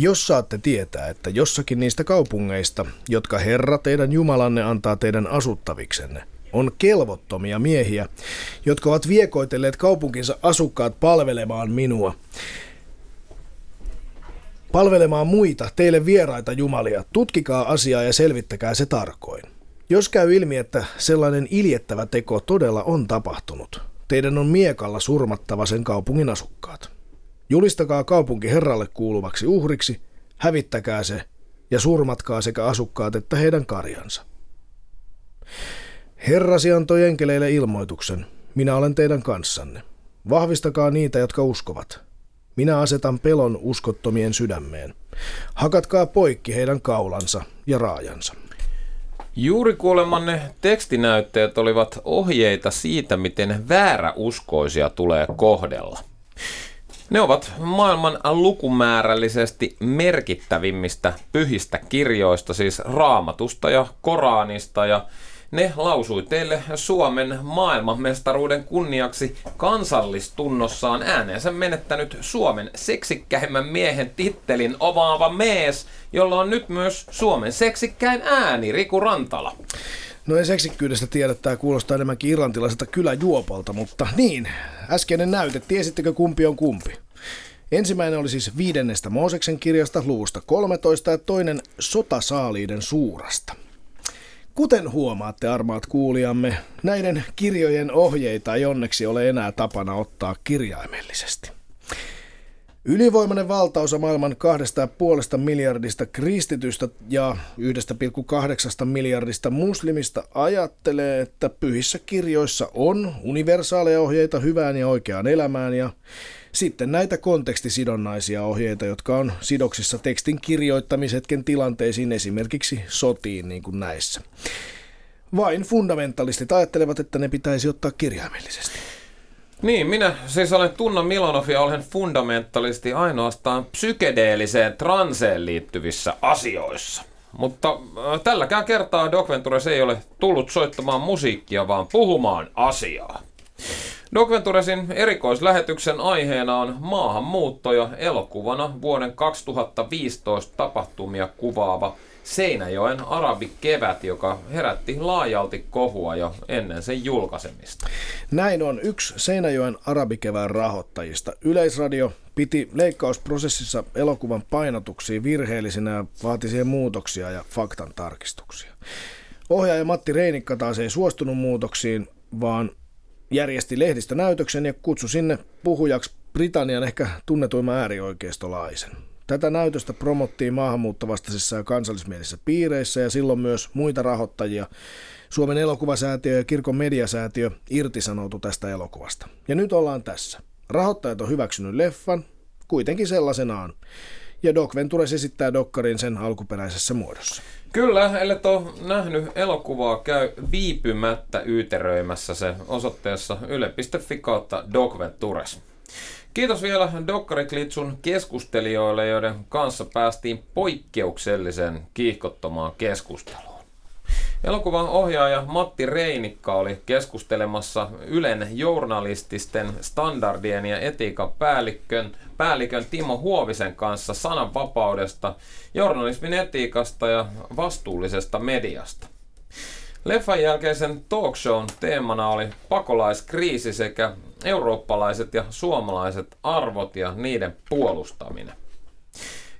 Jos saatte tietää, että jossakin niistä kaupungeista, jotka Herra teidän Jumalanne antaa teidän asuttaviksenne, on kelvottomia miehiä, jotka ovat viekoitelleet kaupunkinsa asukkaat palvelemaan minua, palvelemaan muita, teille vieraita jumalia, tutkikaa asiaa ja selvittäkää se tarkoin. Jos käy ilmi, että sellainen iljettävä teko todella on tapahtunut, teidän on miekalla surmattava sen kaupungin asukkaat. Julistakaa kaupunki Herralle kuuluvaksi uhriksi, hävittäkää se ja surmatkaa sekä asukkaat että heidän karjansa. Herrasi antoi enkeleille ilmoituksen, minä olen teidän kanssanne. Vahvistakaa niitä, jotka uskovat. Minä asetan pelon uskottomien sydämeen. Hakatkaa poikki heidän kaulansa ja raajansa. Juuri kuulemanne tekstinäytteet olivat ohjeita siitä, miten vääräuskoisia tulee kohdella. Ne ovat maailman lukumäärällisesti merkittävimmistä pyhistä kirjoista, siis raamatusta ja Koraanista ja ne lausui teille Suomen maailmanmestaruuden kunniaksi kansallistunnossaan ääneensä menettänyt Suomen seksikkäimmän miehen tittelin omaava mies, jolla on nyt myös Suomen seksikkäin ääni, Riku Rantala. No ei seksikkyydestä tiedä, tämä kuulostaa enemmänkin irlantilaiselta kyläjuopalta, mutta niin, äskeinen näyte, tiesittekö kumpi on kumpi? Ensimmäinen oli siis viidennestä Mooseksen kirjasta luvusta 13 ja toinen sotasaaliiden suurasta. Kuten huomaatte, armaat kuulijamme, näiden kirjojen ohjeita ei onneksi ole enää tapana ottaa kirjaimellisesti. Ylivoimainen valtaosa maailman 2,5 miljardista kristitystä ja 1,8 miljardista muslimista ajattelee, että pyhissä kirjoissa on universaaleja ohjeita hyvään ja oikeaan elämään ja sitten näitä kontekstisidonnaisia ohjeita, jotka on sidoksissa tekstin kirjoittamisetken tilanteisiin, esimerkiksi sotiin, niin kuin näissä. Vain fundamentalistit ajattelevat, että ne pitäisi ottaa kirjaimellisesti. Niin, minä siis olen Tunna Milanov ja olen fundamentalisti ainoastaan psykedeelliseen transeen liittyvissä asioissa. Mutta äh, tälläkään kertaa Doc Ventures ei ole tullut soittamaan musiikkia, vaan puhumaan asiaa. Doc Venturesin erikoislähetyksen aiheena on maahanmuutto ja elokuvana vuoden 2015 tapahtumia kuvaava Seinäjoen arabikevät, joka herätti laajalti kohua jo ennen sen julkaisemista. Näin on yksi Seinäjoen arabikevään rahoittajista. Yleisradio piti leikkausprosessissa elokuvan painotuksia virheellisinä ja vaati siihen muutoksia ja faktan tarkistuksia. Ohjaaja Matti Reinikka taas ei suostunut muutoksiin, vaan järjesti lehdistönäytöksen ja kutsui sinne puhujaksi Britannian ehkä tunnetuimman äärioikeistolaisen. Tätä näytöstä promottiin maahanmuuttovastaisissa ja kansallismielisissä piireissä ja silloin myös muita rahoittajia. Suomen elokuvasäätiö ja kirkon mediasäätiö irtisanoutu tästä elokuvasta. Ja nyt ollaan tässä. Rahoittajat on hyväksynyt leffan, kuitenkin sellaisenaan. Ja Doc Ventures esittää Dokkarin sen alkuperäisessä muodossa. Kyllä, ellei ole nähnyt elokuvaa, käy viipymättä yyteröimässä se osoitteessa yle.fi kautta Doc Ventures. Kiitos vielä Dokkariklitsun keskustelijoille, joiden kanssa päästiin poikkeuksellisen kiihkottomaan keskusteluun. Elokuvan ohjaaja Matti Reinikka oli keskustelemassa Ylen journalististen standardien ja etiikan päällikön, päällikön Timo Huovisen kanssa sananvapaudesta, journalismin etiikasta ja vastuullisesta mediasta. Leffan jälkeisen talkshown teemana oli pakolaiskriisi sekä eurooppalaiset ja suomalaiset arvot ja niiden puolustaminen.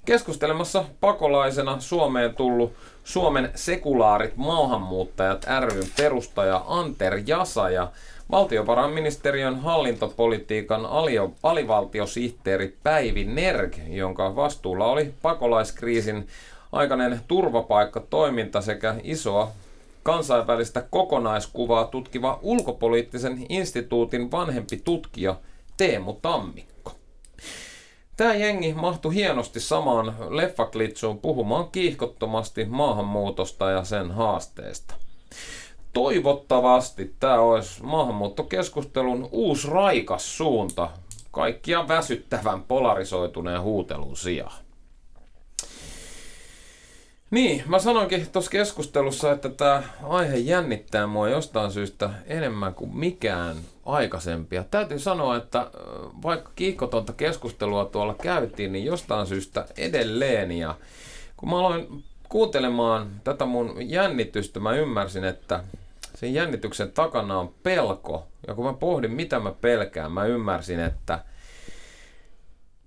Keskustelemassa pakolaisena Suomeen tullut Suomen sekulaarit maahanmuuttajat ryn perustaja Anter Jasa ja valtiovarainministeriön hallintopolitiikan alio, alivaltiosihteeri Päivi Nerg, jonka vastuulla oli pakolaiskriisin aikainen turvapaikkatoiminta sekä isoa kansainvälistä kokonaiskuvaa tutkiva ulkopoliittisen instituutin vanhempi tutkija Teemu Tammikko. Tämä jengi mahtui hienosti samaan leffaklitsuun puhumaan kiihkottomasti maahanmuutosta ja sen haasteesta. Toivottavasti tämä olisi maahanmuuttokeskustelun uusi raikas suunta kaikkia väsyttävän polarisoituneen huutelun sijaan. Niin, mä sanoinkin tuossa keskustelussa, että tämä aihe jännittää mua jostain syystä enemmän kuin mikään aikaisempia. Täytyy sanoa, että vaikka kiihkotonta keskustelua tuolla käytiin, niin jostain syystä edelleen. Ja kun mä aloin kuuntelemaan tätä mun jännitystä, mä ymmärsin, että sen jännityksen takana on pelko. Ja kun mä pohdin, mitä mä pelkään, mä ymmärsin, että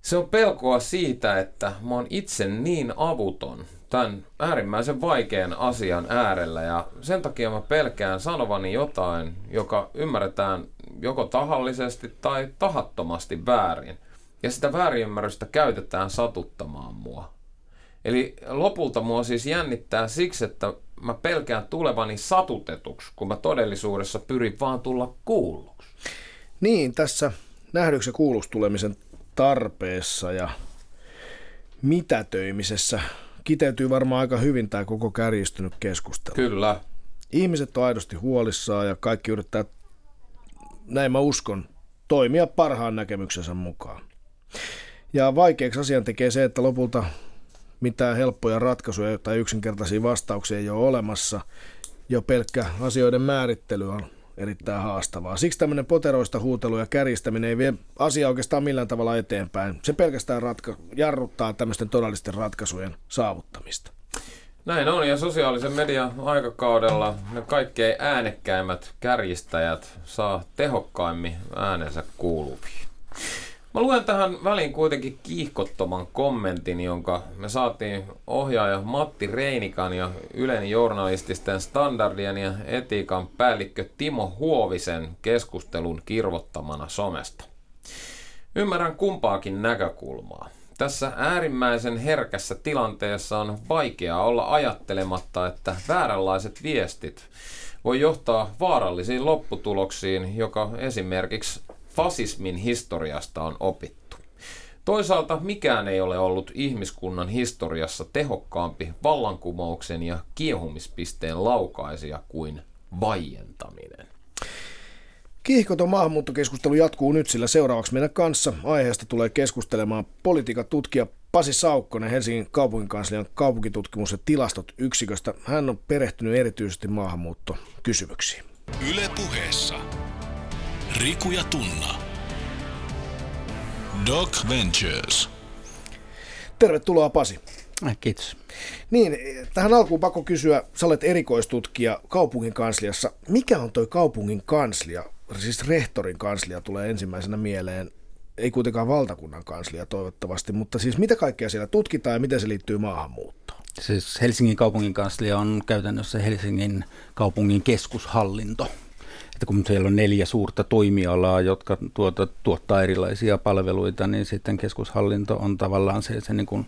se on pelkoa siitä, että mä oon itse niin avuton tämän äärimmäisen vaikean asian äärellä ja sen takia mä pelkään sanovani jotain, joka ymmärretään joko tahallisesti tai tahattomasti väärin. Ja sitä väärinymmärrystä käytetään satuttamaan mua. Eli lopulta mua siis jännittää siksi, että mä pelkään tulevani satutetuksi, kun mä todellisuudessa pyrin vaan tulla kuulluksi. Niin, tässä nähdyksi ja kuulluksi tulemisen tarpeessa ja mitätöimisessä kiteytyy varmaan aika hyvin tämä koko kärjistynyt keskustelu. Kyllä. Ihmiset on aidosti huolissaan ja kaikki yrittää, näin mä uskon, toimia parhaan näkemyksensä mukaan. Ja vaikeaksi asian tekee se, että lopulta mitään helppoja ratkaisuja tai yksinkertaisia vastauksia ei ole olemassa. Jo pelkkä asioiden määrittely on erittäin haastavaa. Siksi tämmöinen poteroista huutelu ja kärjistäminen ei vie asiaa oikeastaan millään tavalla eteenpäin. Se pelkästään ratka- jarruttaa tämmöisten todellisten ratkaisujen saavuttamista. Näin on, ja sosiaalisen median aikakaudella ne kaikkein äänekkäimmät kärjistäjät saa tehokkaimmin äänensä kuuluviin. Mä luen tähän väliin kuitenkin kiihkottoman kommentin, jonka me saatiin ohjaaja Matti Reinikan ja Ylen journalististen standardien ja etiikan päällikkö Timo Huovisen keskustelun kirvottamana somesta. Ymmärrän kumpaakin näkökulmaa. Tässä äärimmäisen herkässä tilanteessa on vaikea olla ajattelematta, että vääränlaiset viestit voi johtaa vaarallisiin lopputuloksiin, joka esimerkiksi fasismin historiasta on opittu. Toisaalta mikään ei ole ollut ihmiskunnan historiassa tehokkaampi vallankumouksen ja kiehumispisteen laukaisija kuin vaientaminen. Kiihkoton maahanmuuttokeskustelu jatkuu nyt, sillä seuraavaksi meidän kanssa aiheesta tulee keskustelemaan politiikan tutkija Pasi Saukkonen Helsingin kaupunginkanslian kaupunkitutkimus- ja tilastot yksiköstä. Hän on perehtynyt erityisesti maahanmuuttokysymyksiin. Yle puheessa. Riku ja Tunna. Doc Ventures. Tervetuloa Pasi. Äh, kiitos. Niin, tähän alkuun pakko kysyä, sä olet erikoistutkija kaupungin kansliassa. Mikä on toi kaupungin kanslia? Siis rehtorin kanslia tulee ensimmäisenä mieleen. Ei kuitenkaan valtakunnan kanslia toivottavasti, mutta siis mitä kaikkea siellä tutkitaan ja miten se liittyy maahanmuuttoon? Siis Helsingin kaupungin kanslia on käytännössä Helsingin kaupungin keskushallinto että kun siellä on neljä suurta toimialaa, jotka tuota, tuottaa erilaisia palveluita, niin sitten keskushallinto on tavallaan se, se niin kuin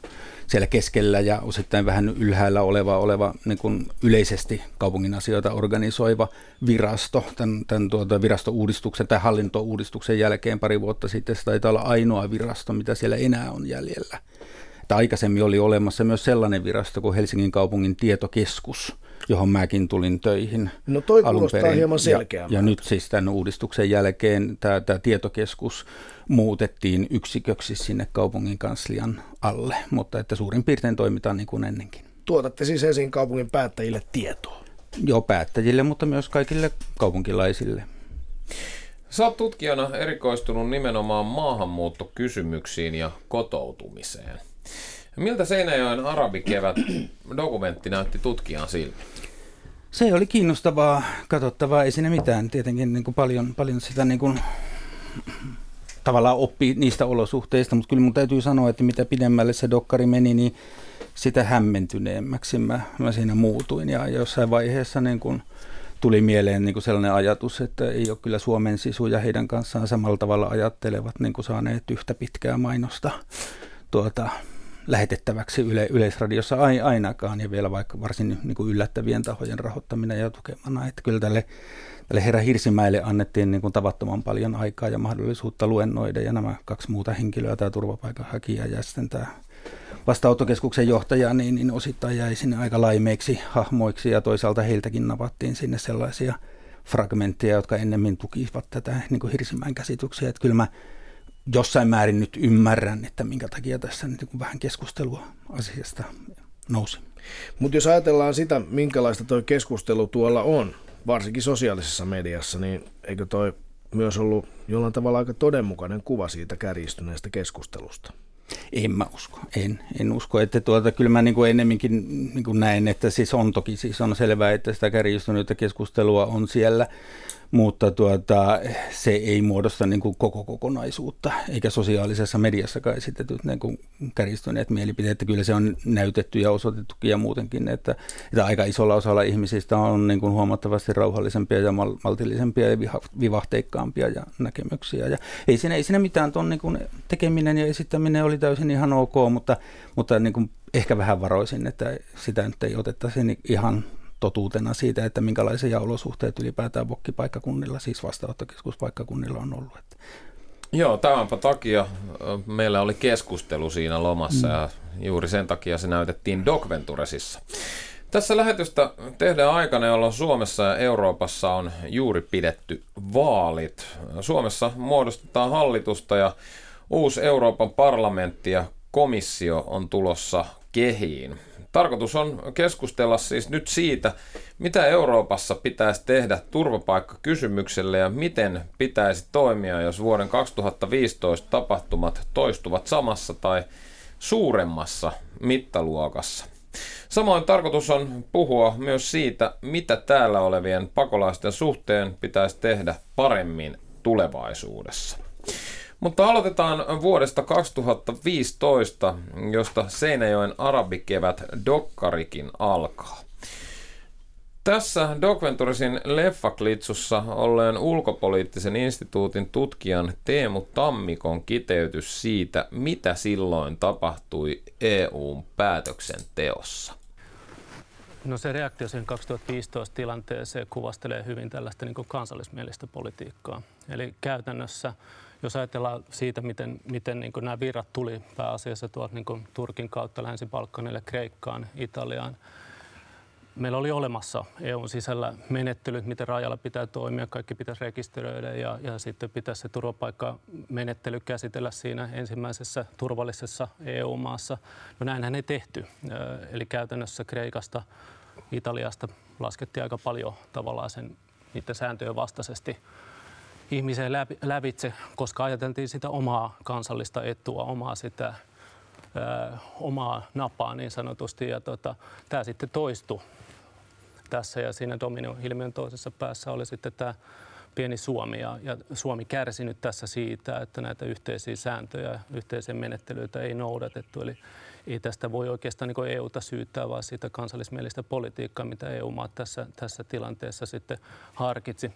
siellä keskellä ja osittain vähän ylhäällä oleva, oleva niin kuin yleisesti kaupungin asioita organisoiva virasto. Tämän, tämän tuota virastouudistuksen tai hallintouudistuksen jälkeen pari vuotta sitten se taitaa olla ainoa virasto, mitä siellä enää on jäljellä. Että aikaisemmin oli olemassa myös sellainen virasto kuin Helsingin kaupungin tietokeskus – johon mäkin tulin töihin. No toi kuulostaa perin. hieman Ja, ja nyt siis tämän uudistuksen jälkeen tämä, tämä tietokeskus muutettiin yksiköksi sinne kaupungin kanslian alle, mutta että suurin piirtein toimitaan niin kuin ennenkin. Tuotatte siis Helsingin kaupungin päättäjille tietoa? Joo, päättäjille, mutta myös kaikille kaupunkilaisille. Sä oot tutkijana erikoistunut nimenomaan maahanmuuttokysymyksiin ja kotoutumiseen. Miltä Seinäjoen arabikevät dokumentti näytti tutkijan silmiin? Se oli kiinnostavaa, katsottavaa, ei siinä mitään. Tietenkin niin kuin paljon, paljon sitä niin kuin, tavallaan oppi niistä olosuhteista, mutta kyllä mun täytyy sanoa, että mitä pidemmälle se dokkari meni, niin sitä hämmentyneemmäksi mä, mä siinä muutuin. Ja jossain vaiheessa niin kuin, tuli mieleen niin kuin sellainen ajatus, että ei ole kyllä Suomen sisuja heidän kanssaan samalla tavalla ajattelevat niin kuin saaneet yhtä pitkää mainosta tuota, lähetettäväksi yle, yleisradiossa ainakaan ja vielä vaikka varsin niin kuin yllättävien tahojen rahoittamina ja tukemana. Että kyllä tälle, tälle herra Hirsimäelle annettiin niin kuin tavattoman paljon aikaa ja mahdollisuutta luennoida ja nämä kaksi muuta henkilöä, tämä turvapaikanhakija ja sitten tämä vastaanottokeskuksen johtaja, niin, niin osittain jäi sinne aika laimeiksi hahmoiksi ja toisaalta heiltäkin navattiin sinne sellaisia fragmentteja, jotka ennemmin tukivat tätä niin kuin Hirsimäen käsityksiä. Että kyllä mä jossain määrin nyt ymmärrän, että minkä takia tässä nyt vähän keskustelua asiasta nousi. Mutta jos ajatellaan sitä, minkälaista tuo keskustelu tuolla on, varsinkin sosiaalisessa mediassa, niin eikö toi myös ollut jollain tavalla aika todenmukainen kuva siitä kärjistyneestä keskustelusta. En mä usko, en, en usko, että tuota, kyllä mä niin kuin ennemminkin niin kuin näen, että siis on toki siis on selvää, että sitä kärjistynyttä keskustelua on siellä, mutta tuota, se ei muodosta niin kuin koko kokonaisuutta, eikä sosiaalisessa mediassakaan esitetyt niin kuin kärjistyneet mielipiteet. Kyllä se on näytetty ja osoitettukin ja muutenkin, että, että aika isolla osalla ihmisistä on niin kuin huomattavasti rauhallisempia ja mal- maltillisempia ja vivahteikkaampia ja näkemyksiä. Ja ei siinä, ei siinä mitään, tuon niin kuin tekeminen ja esittäminen oli täysin ihan ok, mutta, mutta niin kuin ehkä vähän varoisin, että sitä nyt ei otettaisi ihan totuutena siitä, että minkälaisia olosuhteet ylipäätään vokkipaikkakunnilla, siis vastaanottokeskuspaikkakunnilla on ollut. Että Joo, tämänpä takia meillä oli keskustelu siinä lomassa mm. ja juuri sen takia se näytettiin Venturesissa. Tässä lähetystä tehdään aikana, jolloin Suomessa ja Euroopassa on juuri pidetty vaalit. Suomessa muodostetaan hallitusta ja uusi Euroopan parlamentti ja komissio on tulossa kehiin. Tarkoitus on keskustella siis nyt siitä, mitä Euroopassa pitäisi tehdä turvapaikkakysymykselle ja miten pitäisi toimia, jos vuoden 2015 tapahtumat toistuvat samassa tai suuremmassa mittaluokassa. Samoin tarkoitus on puhua myös siitä, mitä täällä olevien pakolaisten suhteen pitäisi tehdä paremmin tulevaisuudessa. Mutta aloitetaan vuodesta 2015, josta Seinäjoen arabikevät Dokkarikin alkaa. Tässä Docventuresin leffaklitsussa olleen ulkopoliittisen instituutin tutkijan Teemu Tammikon kiteytys siitä, mitä silloin tapahtui EUn päätöksenteossa. No se reaktio siihen 2015 tilanteeseen kuvastelee hyvin tällaista niin kansallismielistä politiikkaa. Eli käytännössä jos ajatellaan siitä, miten, miten niin nämä virrat tuli pääasiassa tuolta niin Turkin kautta Länsi-Balkanille, Kreikkaan, Italiaan, meillä oli olemassa EUn sisällä menettelyt, miten rajalla pitää toimia, kaikki pitäisi rekisteröidä ja, ja sitten pitäisi se turvapaikkamenettely käsitellä siinä ensimmäisessä turvallisessa EU-maassa. No näinhän ei tehty. Eli käytännössä Kreikasta, Italiasta laskettiin aika paljon tavallaan sen niiden sääntöjen vastaisesti ihmiseen lävitse, koska ajateltiin sitä omaa kansallista etua, omaa sitä ö, omaa napaa niin sanotusti. Ja tota, tämä sitten toistui tässä ja siinä domino-ilmiön toisessa päässä oli sitten tämä pieni Suomi ja, ja Suomi kärsi nyt tässä siitä, että näitä yhteisiä sääntöjä, yhteisiä menettelyitä ei noudatettu. Eli ei tästä voi oikeastaan niin EUta syyttää, vaan siitä kansallismielistä politiikkaa, mitä EU-maat tässä, tässä tilanteessa sitten harkitsi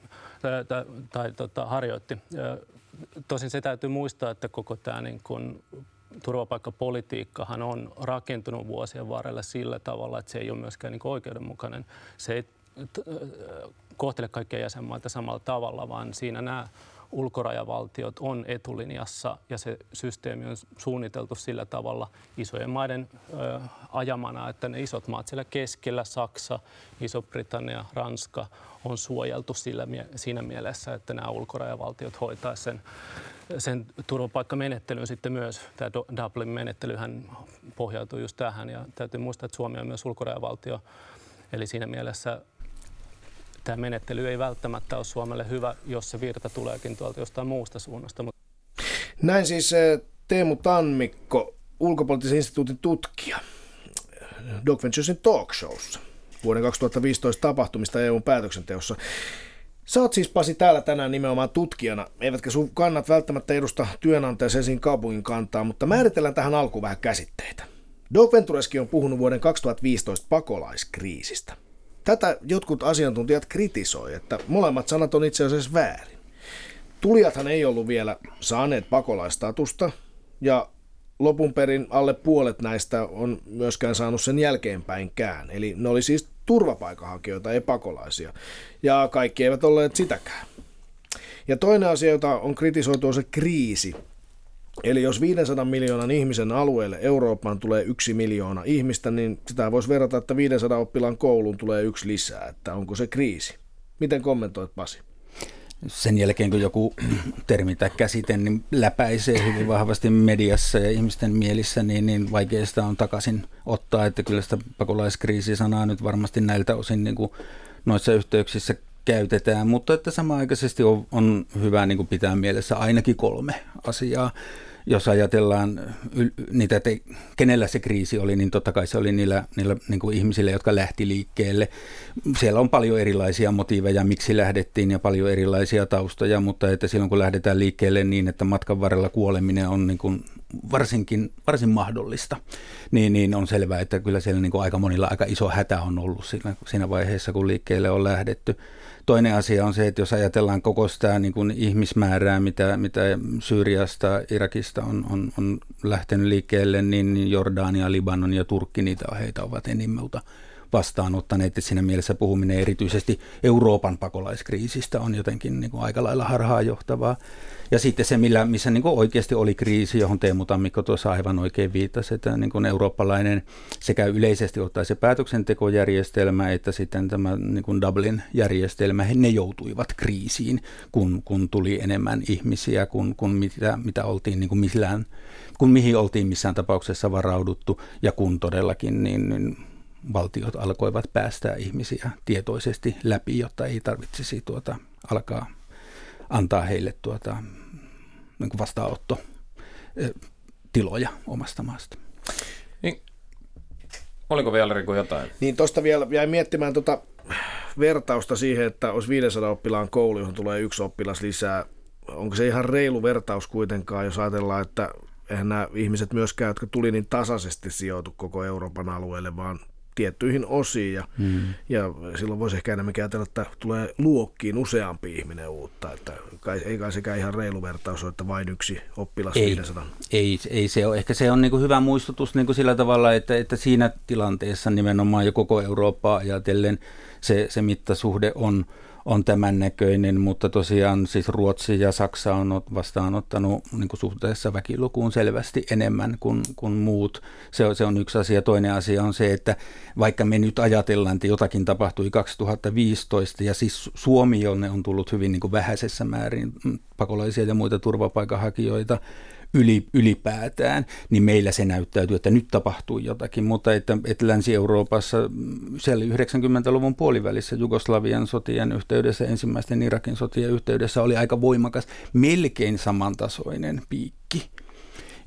tai, tai tota, harjoitti. Tosin se täytyy muistaa, että koko tämä niin kuin turvapaikkapolitiikkahan on rakentunut vuosien varrella sillä tavalla, että se ei ole myöskään niin oikeudenmukainen. Se ei kohtele kaikkia jäsenmaita samalla tavalla, vaan siinä nämä ulkorajavaltiot on etulinjassa ja se systeemi on suunniteltu sillä tavalla isojen maiden ö, ajamana, että ne isot maat siellä keskellä, Saksa, Iso-Britannia, Ranska, on suojeltu sillä, siinä mielessä, että nämä ulkorajavaltiot hoitaa sen, sen turvapaikkamenettelyn sitten myös. Tämä Dublin-menettelyhän pohjautuu just tähän ja täytyy muistaa, että Suomi on myös ulkorajavaltio. Eli siinä mielessä tämä menettely ei välttämättä ole Suomelle hyvä, jos se virta tuleekin tuolta jostain muusta suunnasta. Näin siis eh, Teemu Tanmikko, ulkopoliittisen instituutin tutkija, Doc Venturesin talk showssa vuoden 2015 tapahtumista EUn päätöksenteossa. Sä oot siis Pasi täällä tänään nimenomaan tutkijana, eivätkä sun kannat välttämättä edusta työnantaja esiin kaupungin kantaa, mutta määritellään tähän alkuun vähän käsitteitä. Doc Ventureskin on puhunut vuoden 2015 pakolaiskriisistä. Tätä jotkut asiantuntijat kritisoi, että molemmat sanat on itse asiassa väärin. Tulijathan ei ollut vielä saaneet pakolaistatusta, ja lopun perin alle puolet näistä on myöskään saanut sen jälkeenpäinkään. Eli ne oli siis turvapaikanhakijoita, ei pakolaisia. Ja kaikki eivät olleet sitäkään. Ja toinen asia, jota on kritisoitu, on se kriisi, Eli jos 500 miljoonan ihmisen alueelle Eurooppaan tulee yksi miljoona ihmistä, niin sitä voisi verrata, että 500 oppilaan kouluun tulee yksi lisää. Että onko se kriisi? Miten kommentoit Pasi? Sen jälkeen, kun joku termi tai käsite niin läpäisee hyvin vahvasti mediassa ja ihmisten mielissä, niin, niin vaikea sitä on takaisin ottaa. Että kyllä sitä pakolaiskriisisanaa nyt varmasti näiltä osin niin kuin noissa yhteyksissä käytetään, mutta että samaaikaisesti on, on hyvä niin kuin pitää mielessä ainakin kolme asiaa jos ajatellaan niitä, että kenellä se kriisi oli, niin totta kai se oli niillä, niillä niin kuin ihmisillä, jotka lähti liikkeelle. Siellä on paljon erilaisia motiiveja, miksi lähdettiin ja paljon erilaisia taustoja, mutta että silloin kun lähdetään liikkeelle niin, että matkan varrella kuoleminen on niin kuin varsinkin, varsin mahdollista, niin, niin on selvää, että kyllä siellä niin kuin aika monilla aika iso hätä on ollut siinä, siinä vaiheessa, kun liikkeelle on lähdetty. Toinen asia on se, että jos ajatellaan koko sitä niin kuin ihmismäärää, mitä, mitä Syyriasta, Irakista on, on, on lähtenyt liikkeelle, niin Jordania, Libanon ja Turkki, niitä heitä ovat enimmältä vastaanottaneet. että siinä mielessä puhuminen erityisesti Euroopan pakolaiskriisistä on jotenkin niin kuin aika lailla harhaanjohtavaa. Ja sitten se, millä, missä niin oikeasti oli kriisi, johon Teemu Tammikko tuossa aivan oikein viittasi, että niin kuin eurooppalainen sekä yleisesti ottaa se päätöksentekojärjestelmä että sitten tämä niin kuin Dublin-järjestelmä, ne joutuivat kriisiin, kun, kun tuli enemmän ihmisiä kuin, kuin mitä, mitä oltiin niin kuin millään, kun mihin oltiin missään tapauksessa varauduttu. Ja kun todellakin niin, niin valtiot alkoivat päästää ihmisiä tietoisesti läpi, jotta ei tarvitsisi tuota, alkaa antaa heille tuota, niin kuin vastaanotto tiloja omasta maasta. Niin, oliko vielä Riku jotain? Niin tuosta vielä jäi miettimään tuota vertausta siihen, että olisi 500 oppilaan koulu, johon tulee yksi oppilas lisää. Onko se ihan reilu vertaus kuitenkaan, jos ajatellaan, että eihän nämä ihmiset myöskään, jotka tuli niin tasaisesti sijoitu koko Euroopan alueelle, vaan tiettyihin osiin ja, hmm. ja silloin voisi ehkä enemmän ajatella, että tulee luokkiin useampi ihminen uutta, että kai, ei kai sekään ihan reilu vertaus ole, että vain yksi oppilas ei, 500. Ei, ei se ole. Ehkä se on niin kuin hyvä muistutus niin kuin sillä tavalla, että, että siinä tilanteessa nimenomaan jo koko Eurooppaa ajatellen se, se mittasuhde on, on tämän näköinen, mutta tosiaan siis Ruotsi ja Saksa on vastaanottanut niin kuin suhteessa väkilukuun selvästi enemmän kuin, kuin muut. Se on, se on yksi asia. Toinen asia on se, että vaikka me nyt ajatellaan, että jotakin tapahtui 2015 ja siis Suomi, jonne on tullut hyvin niin kuin vähäisessä määrin pakolaisia ja muita turvapaikanhakijoita, yli, ylipäätään, niin meillä se näyttäytyy, että nyt tapahtuu jotakin, mutta että, että Länsi-Euroopassa siellä 90-luvun puolivälissä Jugoslavian sotien yhteydessä, ensimmäisten Irakin sotien yhteydessä oli aika voimakas, melkein samantasoinen piikki.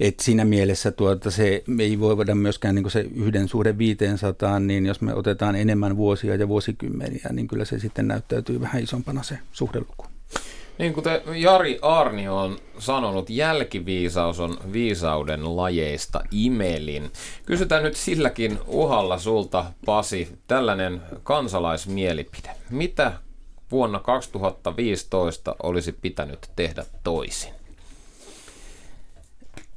Et siinä mielessä tuota, se ei voi voida myöskään niin se yhden suhde 500, niin jos me otetaan enemmän vuosia ja vuosikymmeniä, niin kyllä se sitten näyttäytyy vähän isompana se suhdeluku. Niin kuten Jari Arni on sanonut, jälkiviisaus on viisauden lajeista imelin. Kysytään nyt silläkin uhalla sulta, Pasi, tällainen kansalaismielipide. Mitä vuonna 2015 olisi pitänyt tehdä toisin?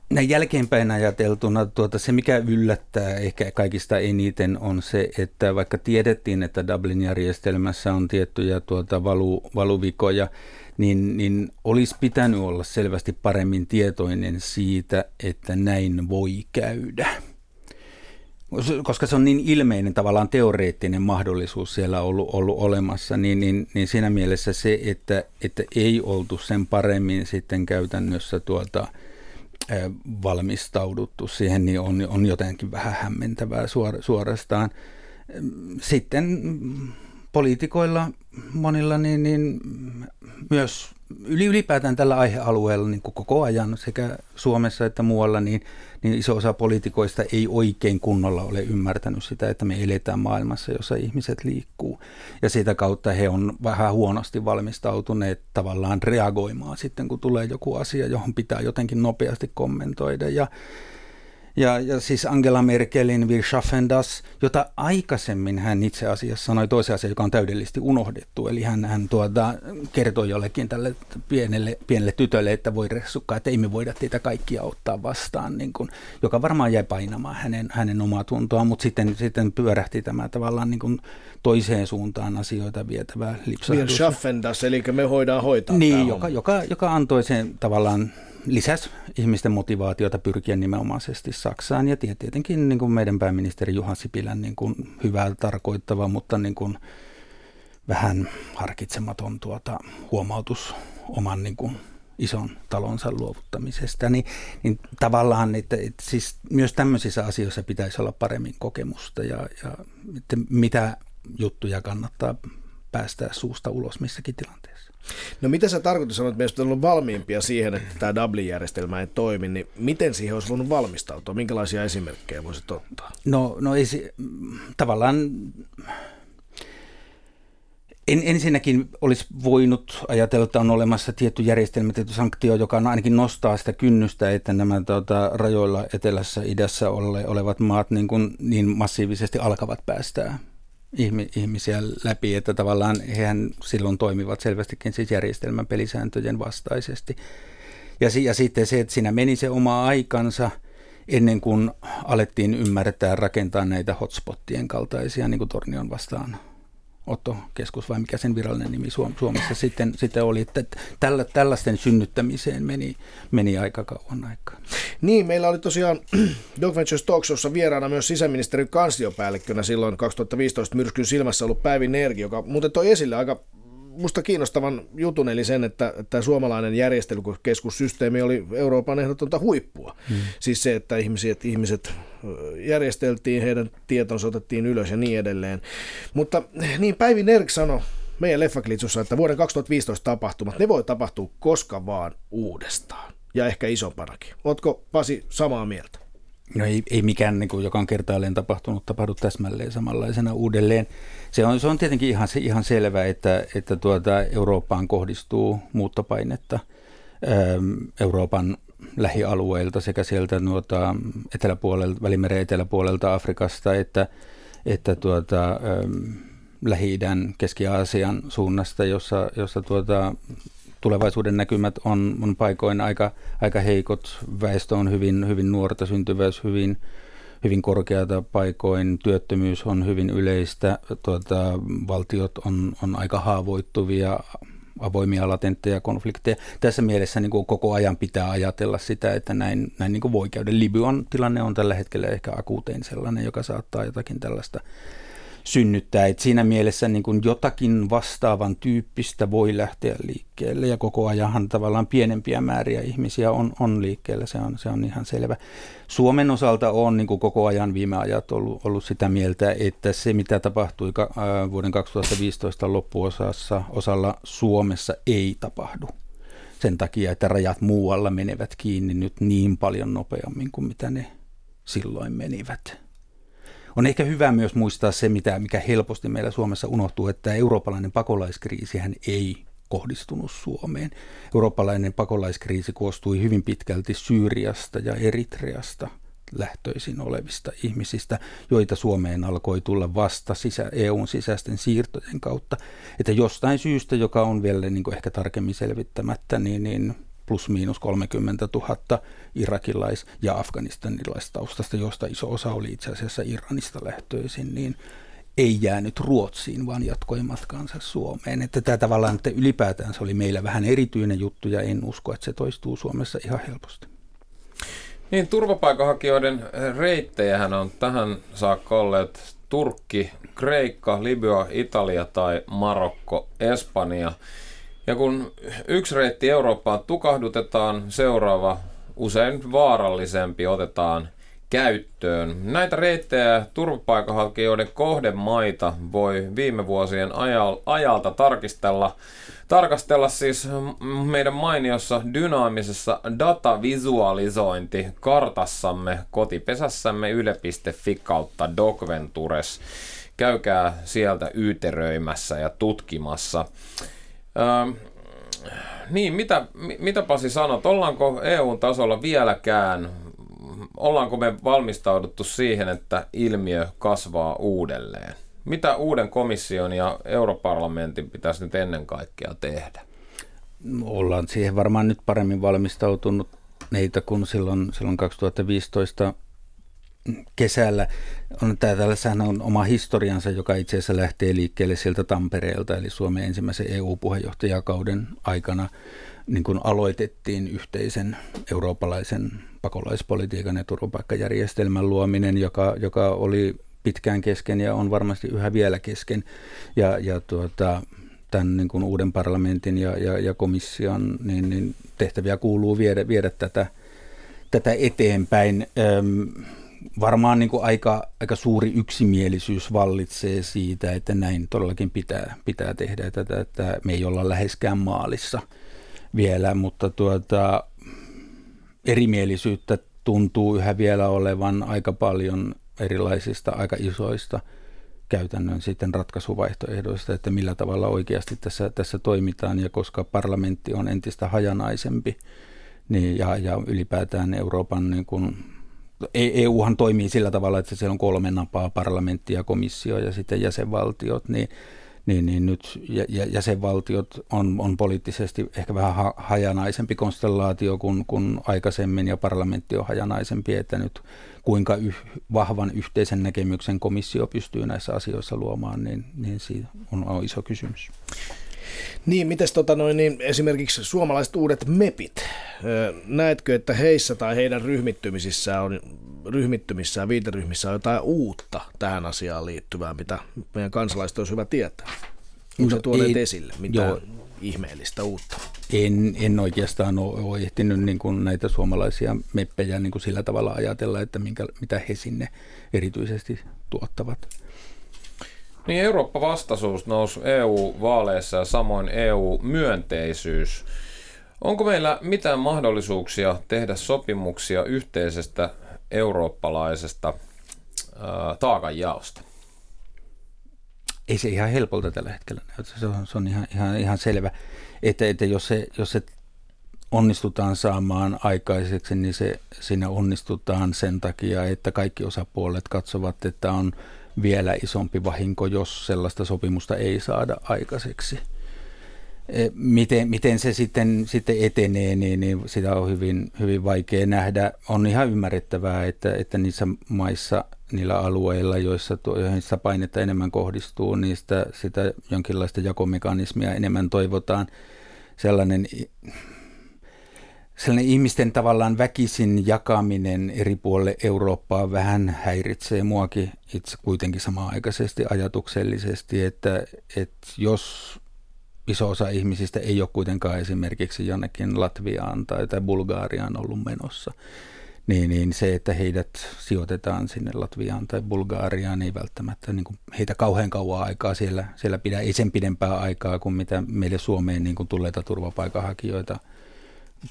Näin jälkeenpäin ajateltuna tuota, se, mikä yllättää ehkä kaikista eniten on se, että vaikka tiedettiin, että Dublin-järjestelmässä on tiettyjä tuota, valu, valuvikoja, niin, niin olisi pitänyt olla selvästi paremmin tietoinen siitä, että näin voi käydä. Koska se on niin ilmeinen tavallaan teoreettinen mahdollisuus siellä ollut, ollut olemassa, niin, niin, niin siinä mielessä se, että, että ei oltu sen paremmin sitten käytännössä tuota, valmistauduttu siihen, niin on, on jotenkin vähän hämmentävää suor, suorastaan. Sitten poliitikoilla monilla niin, niin myös yli, ylipäätään tällä aihealueella niin koko ajan sekä Suomessa että muualla, niin, niin iso osa poliitikoista ei oikein kunnolla ole ymmärtänyt sitä, että me eletään maailmassa, jossa ihmiset liikkuu. Ja sitä kautta he on vähän huonosti valmistautuneet tavallaan reagoimaan sitten, kun tulee joku asia, johon pitää jotenkin nopeasti kommentoida. Ja, ja, ja siis Angela Merkelin Wir schaffen das, jota aikaisemmin hän itse asiassa sanoi toisen asian, joka on täydellisesti unohdettu. Eli hän, hän tuota, kertoi jollekin tälle pienelle, pienelle tytölle, että voi ressukkaa, että ei me voida teitä kaikkia ottaa vastaan, niin kun, joka varmaan jäi painamaan hänen, hänen omaa tuntoa, mutta sitten, sitten pyörähti tämä tavallaan niin kun toiseen suuntaan asioita vietävää lipsahdus. Wir schaffen das, eli me hoidaan hoitaa Niin, joka, joka, joka antoi sen tavallaan lisäsi ihmisten motivaatiota pyrkiä nimenomaisesti Saksaan ja tietenkin niin kuin meidän pääministeri Juha Sipilän niin kuin hyvää tarkoittava, mutta niin kuin vähän harkitsematon tuota, huomautus oman niin kuin ison talonsa luovuttamisesta, niin, niin tavallaan, että, että siis myös tämmöisissä asioissa pitäisi olla paremmin kokemusta ja, ja että mitä juttuja kannattaa päästää suusta ulos missäkin tilanteessa. No mitä sä tarkoitus sanoit, että meistä on valmiimpia siihen, että tämä Dublin-järjestelmä ei toimi, niin miten siihen olisi voinut valmistautua? Minkälaisia esimerkkejä voisit ottaa? No, no ei se, tavallaan en, ensinnäkin olisi voinut ajatella, että on olemassa tietty järjestelmä, tietty sanktio, joka ainakin nostaa sitä kynnystä, että nämä tuota, rajoilla etelässä, idässä ole, olevat maat niin, kuin, niin massiivisesti alkavat päästää ihmisiä läpi, että tavallaan hehän silloin toimivat selvästikin siis järjestelmän pelisääntöjen vastaisesti. Ja, ja sitten se, että siinä meni se oma aikansa ennen kuin alettiin ymmärtää rakentaa näitä hotspottien kaltaisia, niin kuin Tornion vastaan Otto-keskus vai mikä sen virallinen nimi Suomessa sitten, sitten oli, että tällä, tällaisten synnyttämiseen meni, meni aika kauan aikaa. Niin, meillä oli tosiaan Dog Ventures Talk Showssa vieraana myös sisäministeriön kansiopäällikkönä silloin 2015 myrskyn silmässä ollut Päivi Nergi, joka muuten toi esille aika musta kiinnostavan jutun, eli sen, että tämä suomalainen järjestelykeskussysteemi oli Euroopan ehdotonta huippua. Hmm. Siis se, että ihmiset, ihmiset järjesteltiin, heidän tietonsa otettiin ylös ja niin edelleen. Mutta niin Päivi Nerk sanoi meidän Leffaklitsussa, että vuoden 2015 tapahtumat, ne voi tapahtua koska vaan uudestaan. Ja ehkä isompanakin. Ootko Pasi samaa mieltä? No ei, ei mikään, niin kuin, joka on kertaalleen tapahtunut, tapahdu täsmälleen samanlaisena uudelleen. Se on, se on tietenkin ihan, ihan selvä, että, että tuota, Eurooppaan kohdistuu muuttopainetta ähm, Euroopan lähialueilta sekä sieltä nuota, eteläpuolelta, Välimeren eteläpuolelta Afrikasta että, että tuota, ähm, Lähi-idän, Keski-Aasian suunnasta, jossa, jossa tuota, tulevaisuuden näkymät on, on paikoin aika, aika heikot. Väestö on hyvin, hyvin nuorta, syntyvyys hyvin, hyvin korkeata paikoin, työttömyys on hyvin yleistä, tuota, valtiot on, on aika haavoittuvia, avoimia latentteja konflikteja. Tässä mielessä niin kuin koko ajan pitää ajatella sitä, että näin, näin niin kuin voi käydä. Libyan tilanne on tällä hetkellä ehkä akuutein sellainen, joka saattaa jotakin tällaista synnyttää. Et siinä mielessä niin kuin jotakin vastaavan tyyppistä voi lähteä liikkeelle ja koko ajanhan tavallaan pienempiä määriä ihmisiä on, on liikkeellä, se on, se on ihan selvä. Suomen osalta on niin kuin koko ajan viime ajat ollut, ollut sitä mieltä, että se mitä tapahtui vuoden 2015 loppuosassa osalla Suomessa ei tapahdu sen takia, että rajat muualla menevät kiinni nyt niin paljon nopeammin kuin mitä ne silloin menivät. On ehkä hyvä myös muistaa se, mitä, mikä helposti meillä Suomessa unohtuu, että eurooppalainen pakolaiskriisihän ei kohdistunut Suomeen. Eurooppalainen pakolaiskriisi koostui hyvin pitkälti Syyriasta ja Eritreasta lähtöisin olevista ihmisistä, joita Suomeen alkoi tulla vasta sisä, EUn sisäisten siirtojen kautta. Että jostain syystä, joka on vielä niin kuin ehkä tarkemmin selvittämättä, niin, niin plus miinus 30 000 irakilais- ja afganistanilaista josta iso osa oli itse asiassa Iranista lähtöisin, niin ei jäänyt Ruotsiin, vaan jatkoi matkaansa Suomeen. Että tämä tavallaan, että ylipäätään se oli meillä vähän erityinen juttu ja en usko, että se toistuu Suomessa ihan helposti. Niin, turvapaikanhakijoiden reittejähän on tähän saakka olleet Turkki, Kreikka, Libya, Italia tai Marokko, Espanja. Ja kun yksi reitti Eurooppaan tukahdutetaan, seuraava usein vaarallisempi otetaan käyttöön. Näitä reittejä turvapaikanhakijoiden kohdemaita voi viime vuosien ajalta tarkistella, tarkastella siis meidän mainiossa dynaamisessa datavisualisointi kartassamme kotipesässämme yle.fi kautta Docventures. Käykää sieltäyyteröimässä ja tutkimassa. Ähm, niin, mitä, mitä Pasi sanot, ollaanko EU-tasolla vieläkään, ollaanko me valmistauduttu siihen, että ilmiö kasvaa uudelleen? Mitä uuden komission ja europarlamentin pitäisi nyt ennen kaikkea tehdä? Ollaan siihen varmaan nyt paremmin valmistautunut neitä kuin silloin, silloin 2015 kesällä. On, täällähän on oma historiansa, joka itse asiassa lähtee liikkeelle sieltä Tampereelta, eli Suomen ensimmäisen EU-puheenjohtajakauden aikana niin kuin aloitettiin yhteisen eurooppalaisen pakolaispolitiikan ja turvapaikkajärjestelmän luominen, joka, joka oli pitkään kesken ja on varmasti yhä vielä kesken. Ja, ja tuota, tämän niin kuin uuden parlamentin ja, ja, ja komission niin, niin tehtäviä kuuluu viedä, viedä tätä, tätä eteenpäin. Öm, varmaan niin kuin aika, aika suuri yksimielisyys vallitsee siitä, että näin todellakin pitää, pitää tehdä. Tätä, että me ei olla läheskään maalissa vielä, mutta tuota, erimielisyyttä tuntuu yhä vielä olevan aika paljon erilaisista aika isoista käytännön sitten ratkaisuvaihtoehdoista, että millä tavalla oikeasti tässä, tässä toimitaan ja koska parlamentti on entistä hajanaisempi niin, ja, ja ylipäätään Euroopan niin kuin, EUhan e toimii sillä tavalla, että siellä on kolme napaa, parlamentti ja komissio ja sitten jäsenvaltiot, niin niin, niin nyt jäsenvaltiot on, on poliittisesti ehkä vähän ha, hajanaisempi konstellaatio kuin, kuin aikaisemmin ja parlamentti on hajanaisempi, että nyt kuinka yh, vahvan yhteisen näkemyksen komissio pystyy näissä asioissa luomaan, niin, niin siitä on, on iso kysymys. Niin, mites tota noin, niin esimerkiksi suomalaiset uudet MEPit, näetkö, että heissä tai heidän ryhmittymisissään on, ryhmittymissään, viiteryhmissä on jotain uutta tähän asiaan liittyvää, mitä meidän kansalaiset olisi hyvä tietää? Onko no, tuoneet esille mitään joo. ihmeellistä uutta? En, en oikeastaan ole, ole ehtinyt niin kuin näitä suomalaisia meppejä niin kuin sillä tavalla ajatella, että minkä, mitä he sinne erityisesti tuottavat. Niin Eurooppa-vastaisuus nousi EU-vaaleissa ja samoin EU-myönteisyys. Onko meillä mitään mahdollisuuksia tehdä sopimuksia yhteisestä eurooppalaisesta ää, taakanjaosta? Ei se ihan helpolta tällä hetkellä Se on, se on ihan, ihan, ihan selvä, että, että jos, se, jos se onnistutaan saamaan aikaiseksi, niin se, siinä onnistutaan sen takia, että kaikki osapuolet katsovat, että on – vielä isompi vahinko, jos sellaista sopimusta ei saada aikaiseksi. E, miten, miten se sitten, sitten etenee, niin, niin sitä on hyvin, hyvin vaikea nähdä. On ihan ymmärrettävää, että, että niissä maissa, niillä alueilla, joissa, joihin sitä painetta enemmän kohdistuu, niistä sitä jonkinlaista jakomekanismia enemmän toivotaan. Sellainen sellainen ihmisten tavallaan väkisin jakaminen eri puolille Eurooppaa vähän häiritsee muakin itse kuitenkin samaaikaisesti ajatuksellisesti, että, että jos iso osa ihmisistä ei ole kuitenkaan esimerkiksi jonnekin Latviaan tai, tai Bulgaariaan ollut menossa, niin, niin se, että heidät sijoitetaan sinne Latviaan tai Bulgaariaan, ei välttämättä niin kuin heitä kauhean kauan aikaa siellä, siellä pidä, ei sen pidempää aikaa kuin mitä meille Suomeen niin kuin tulleita turvapaikanhakijoita –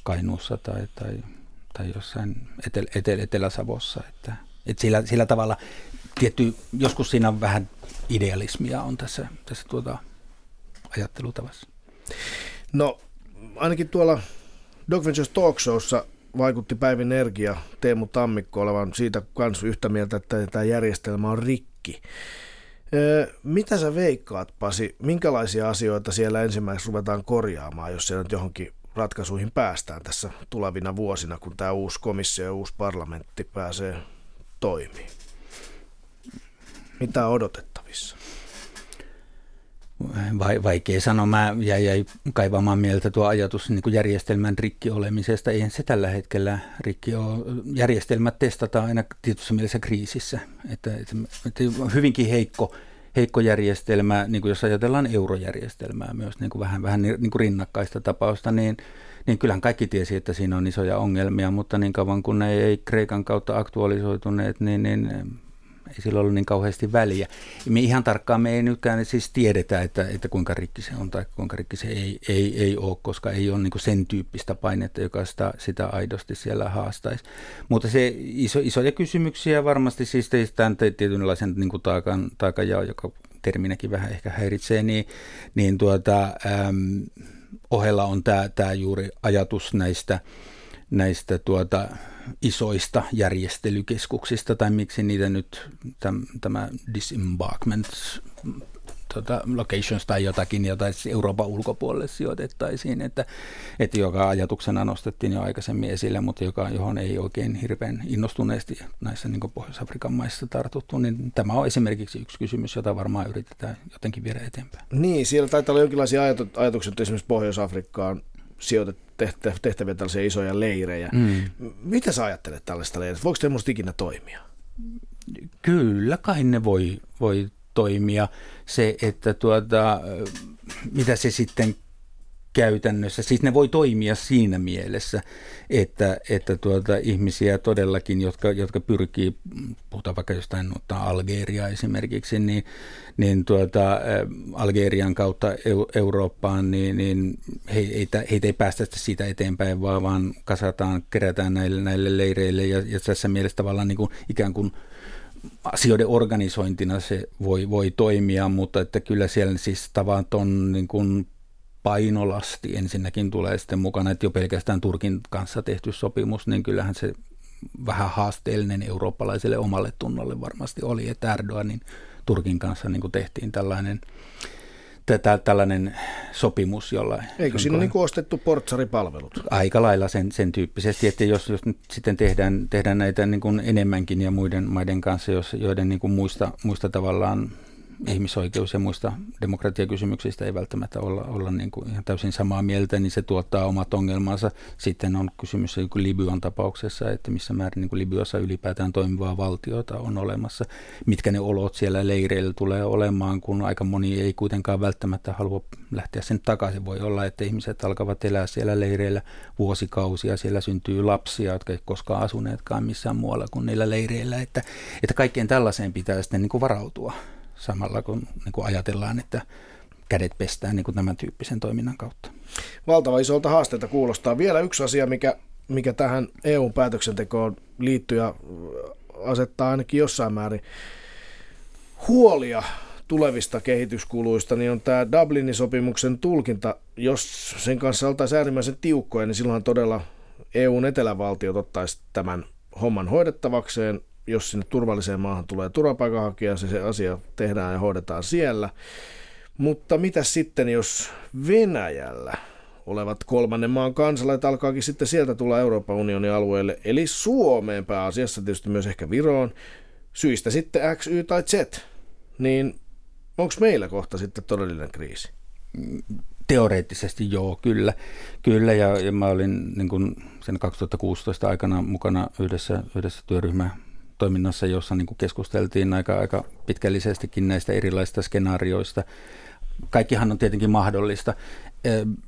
Kainuussa tai, tai, tai jossain etel, etel, Etelä-Savossa. Että, että sillä, sillä tavalla tietty, joskus siinä on vähän idealismia on tässä, tässä tuota ajattelutavassa. No ainakin tuolla Dog Ventures Talk Showssa vaikutti Päivin Energia Teemu Tammikko olevan siitä kanssa yhtä mieltä, että tämä järjestelmä on rikki. Mitä sä veikkaat, Pasi, minkälaisia asioita siellä ensimmäiseksi ruvetaan korjaamaan, jos siellä nyt johonkin ratkaisuihin päästään tässä tulevina vuosina, kun tämä uusi komissio ja uusi parlamentti pääsee toimii? Mitä on odotettavissa? Vai, vaikea sanoa. Mä jäin, jäin kaivamaan mieltä tuo ajatus niin kuin järjestelmän rikki olemisesta. Eihän se tällä hetkellä rikki ole. Järjestelmät testataan aina tietyssä mielessä kriisissä. Että, että, että hyvinkin heikko heikko järjestelmä, niin kuin jos ajatellaan eurojärjestelmää myös niin kuin vähän, vähän niin kuin rinnakkaista tapausta, niin, niin kyllähän kaikki tiesi, että siinä on isoja ongelmia, mutta niin kauan kun ne ei Kreikan kautta aktualisoituneet, niin, niin ei sillä ollut niin kauheasti väliä. Me ihan tarkkaan me ei nytkään siis tiedetä, että, että kuinka rikki se on tai kuinka rikki se ei, ei, ei ole, koska ei ole niin sen tyyppistä painetta, joka sitä, sitä aidosti siellä haastaisi. Mutta se iso, isoja kysymyksiä varmasti siis tämän tietynlaisen niin kuin taakan, taakan joka terminäkin vähän ehkä häiritsee, niin, niin tuota, äm, ohella on tämä juuri ajatus näistä, näistä tuota, isoista järjestelykeskuksista, tai miksi niitä nyt täm, tämä disembarkment tota, locations tai jotakin, jota siis Euroopan ulkopuolelle sijoitettaisiin, että, että joka ajatuksena nostettiin jo aikaisemmin esille, mutta joka, johon ei oikein hirveän innostuneesti näissä niin Pohjois-Afrikan maissa tartuttu, niin tämä on esimerkiksi yksi kysymys, jota varmaan yritetään jotenkin viedä eteenpäin. Niin, siellä taitaa olla jonkinlaisia ajatuksia, että esimerkiksi Pohjois-Afrikkaan tehtäviä tällaisia isoja leirejä. Mm. Mitä sä ajattelet tällaista leiristä? Voiko semmoista ikinä toimia? Kyllä kai ne voi, voi toimia. Se, että tuota, mitä se sitten käytännössä, siis ne voi toimia siinä mielessä, että, että tuota, ihmisiä todellakin, jotka, jotka pyrkii, puhutaan vaikka jostain Algeria esimerkiksi, niin, niin tuota, Algerian kautta Eurooppaan, niin, niin heitä, heitä ei päästä siitä eteenpäin, vaan, vaan kasataan, kerätään näille, näille leireille. Ja, ja tässä mielessä tavallaan niin kuin, ikään kuin asioiden organisointina se voi, voi toimia, mutta että kyllä siellä siis tavaton niin kuin painolasti ensinnäkin tulee sitten mukana, että jo pelkästään Turkin kanssa tehty sopimus, niin kyllähän se vähän haasteellinen eurooppalaiselle omalle tunnolle varmasti oli, että Erdoganin Turkin kanssa niin kuin tehtiin tällainen tätä, tällainen sopimus, jolla... Eikö siinä niin kuin ostettu portsaripalvelut? Aika lailla sen, sen tyyppisesti, että jos, jos nyt sitten tehdään, tehdään näitä niin kuin enemmänkin ja muiden maiden kanssa, jos, joiden niin kuin muista, muista tavallaan ihmisoikeus- ja muista demokratiakysymyksistä ei välttämättä olla, olla niin kuin ihan täysin samaa mieltä, niin se tuottaa omat ongelmansa. Sitten on kysymys niin kuin Libyan tapauksessa, että missä määrin niin kuin Libyassa ylipäätään toimivaa valtiota on olemassa. Mitkä ne olot siellä leireillä tulee olemaan, kun aika moni ei kuitenkaan välttämättä halua lähteä sen takaisin. Voi olla, että ihmiset alkavat elää siellä leireillä vuosikausia, siellä syntyy lapsia, jotka ei koskaan asuneetkaan missään muualla kuin niillä leireillä, että, että kaikkeen tällaiseen pitää sitten niin kuin varautua samalla kun niin kuin ajatellaan, että kädet pestään niin kuin tämän tyyppisen toiminnan kautta. Valtava isolta haasteelta kuulostaa. Vielä yksi asia, mikä, mikä tähän EU-päätöksentekoon liittyy ja asettaa ainakin jossain määrin huolia tulevista kehityskuluista, niin on tämä Dublinin sopimuksen tulkinta. Jos sen kanssa oltaisiin äärimmäisen tiukkoja, niin silloin todella EUn etelävaltiot ottaisi tämän homman hoidettavakseen jos sinne turvalliseen maahan tulee turvapaikanhakija, se, se asia tehdään ja hoidetaan siellä. Mutta mitä sitten, jos Venäjällä olevat kolmannen maan kansalaiset alkaakin sitten sieltä tulla Euroopan unionin alueelle, eli Suomeen pääasiassa tietysti myös ehkä Viroon, syistä sitten X, Y tai Z, niin onko meillä kohta sitten todellinen kriisi? Teoreettisesti joo, kyllä. kyllä ja, ja mä olin niin kun sen 2016 aikana mukana yhdessä, yhdessä työryhmä toiminnassa, jossa niin kuin keskusteltiin aika, aika pitkällisestikin näistä erilaisista skenaarioista. Kaikkihan on tietenkin mahdollista.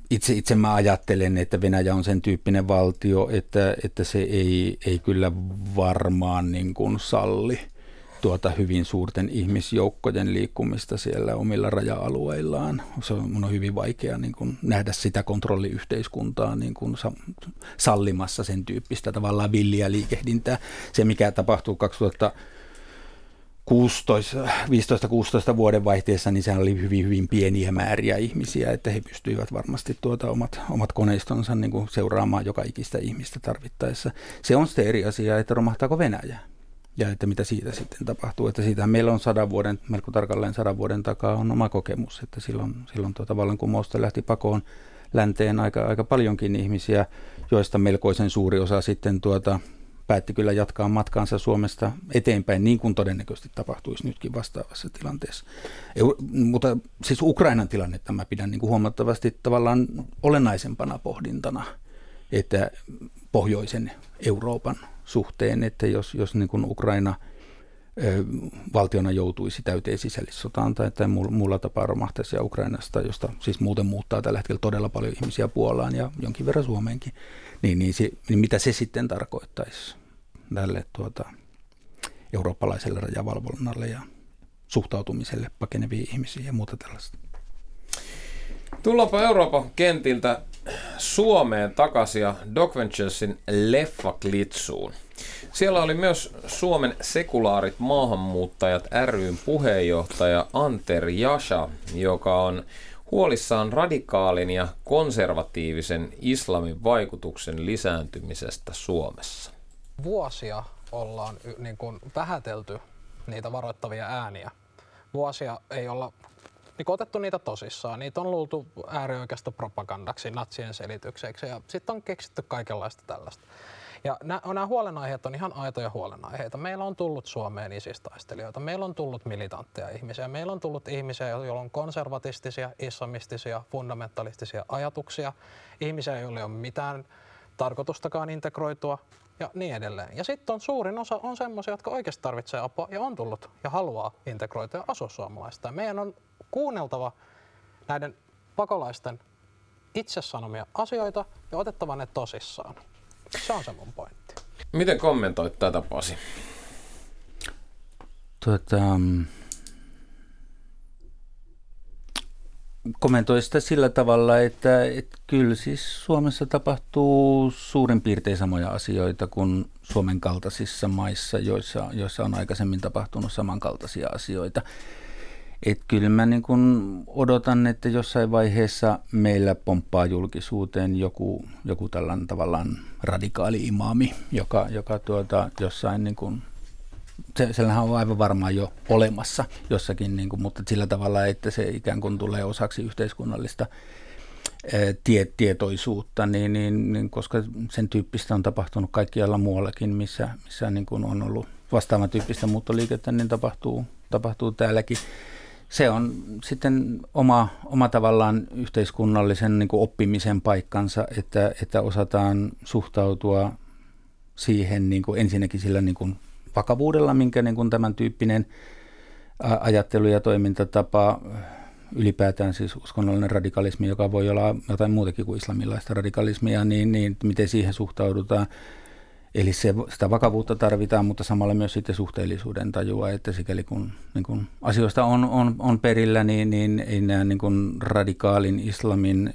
Itse, itse mä ajattelen, että Venäjä on sen tyyppinen valtio, että, että se ei, ei kyllä varmaan niin kuin salli – tuota hyvin suurten ihmisjoukkojen liikkumista siellä omilla raja-alueillaan. Se on, mun on hyvin vaikea niin kuin nähdä sitä kontrolliyhteiskuntaa niin kuin sallimassa sen tyyppistä tavallaan villiä liikehdintää. Se, mikä tapahtuu 2000 15-16 vuoden vaihteessa, niin sehän oli hyvin, hyvin pieniä määriä ihmisiä, että he pystyivät varmasti tuota omat, omat koneistonsa niin kuin seuraamaan joka ikistä ihmistä tarvittaessa. Se on sitten eri asia, että romahtaako Venäjä ja että mitä siitä sitten tapahtuu. Että siitä meillä on sadan vuoden, melko tarkalleen sadan vuoden takaa on oma kokemus, että silloin, silloin tuota vallankumousta lähti pakoon länteen aika, aika paljonkin ihmisiä, joista melkoisen suuri osa sitten tuota, päätti kyllä jatkaa matkaansa Suomesta eteenpäin, niin kuin todennäköisesti tapahtuisi nytkin vastaavassa tilanteessa. Eu, mutta siis Ukrainan tilannetta mä pidän niin kuin huomattavasti tavallaan olennaisempana pohdintana, että pohjoisen Euroopan suhteen, että jos, jos niin kuin Ukraina valtiona joutuisi täyteen sisällissotaan tai, tai muulla tapaa romahtaisi ja Ukrainasta, josta siis muuten muuttaa tällä hetkellä todella paljon ihmisiä Puolaan ja jonkin verran Suomeenkin, niin, niin, se, niin mitä se sitten tarkoittaisi tälle tuota, eurooppalaiselle rajavalvonnalle ja suhtautumiselle pakeneviin ihmisiin ja muuta tällaista. Tullaanpa Euroopan kentiltä Suomeen takaisin ja Doc Venturesin leffaklitsuun. Siellä oli myös Suomen sekulaarit maahanmuuttajat ryn puheenjohtaja Anter Jasha, joka on huolissaan radikaalin ja konservatiivisen islamin vaikutuksen lisääntymisestä Suomessa. Vuosia ollaan niin kuin vähätelty niitä varoittavia ääniä. Vuosia ei olla niin otettu niitä tosissaan. Niitä on luultu äärioikeasta propagandaksi, natsien selitykseksi ja sitten on keksitty kaikenlaista tällaista. Ja nämä huolenaiheet on ihan aitoja huolenaiheita. Meillä on tullut Suomeen isistaistelijoita, meillä on tullut militantteja ihmisiä, meillä on tullut ihmisiä, joilla on konservatistisia, islamistisia, fundamentalistisia ajatuksia, ihmisiä, joilla ei ole mitään tarkoitustakaan integroitua ja niin edelleen. Ja sitten on suurin osa on semmoisia, jotka oikeasti tarvitsee apua ja on tullut ja haluaa integroitua ja asua suomalaista. Meidän on kuunneltava näiden pakolaisten itse sanomia asioita ja otettava ne tosissaan. Se on se mun pointti. Miten kommentoit tätä, Pasi? Tuota, kommentoi sitä sillä tavalla, että, että kyllä siis Suomessa tapahtuu suurin piirtein samoja asioita kuin Suomen kaltaisissa maissa, joissa, joissa on aikaisemmin tapahtunut samankaltaisia asioita. Et kyllä mä niin kun odotan, että jossain vaiheessa meillä pomppaa julkisuuteen joku, joku tällainen tavallaan radikaali imaami, joka, joka tuota, jossain niin kun se, sehän on aivan varmaan jo olemassa jossakin, niin kuin, mutta sillä tavalla, että se ikään kuin tulee osaksi yhteiskunnallista tie, tietoisuutta, niin, niin, niin, koska sen tyyppistä on tapahtunut kaikkialla muuallakin, missä, missä niin kuin on ollut vastaavan tyyppistä muuttoliikettä, niin tapahtuu, tapahtuu täälläkin. Se on sitten oma, oma tavallaan yhteiskunnallisen niin oppimisen paikkansa, että, että osataan suhtautua siihen niin kuin ensinnäkin sillä niin kuin vakavuudella, minkä niin kuin tämän tyyppinen ajattelu ja toimintatapa ylipäätään siis uskonnollinen radikalismi, joka voi olla jotain muutakin kuin islamilaista radikalismia, niin, niin miten siihen suhtaudutaan. Eli se, sitä vakavuutta tarvitaan, mutta samalla myös sitten suhteellisuuden tajua, että sikäli kun, niin kun asioista on, on, on perillä, niin, niin ei nämä niin kun radikaalin islamin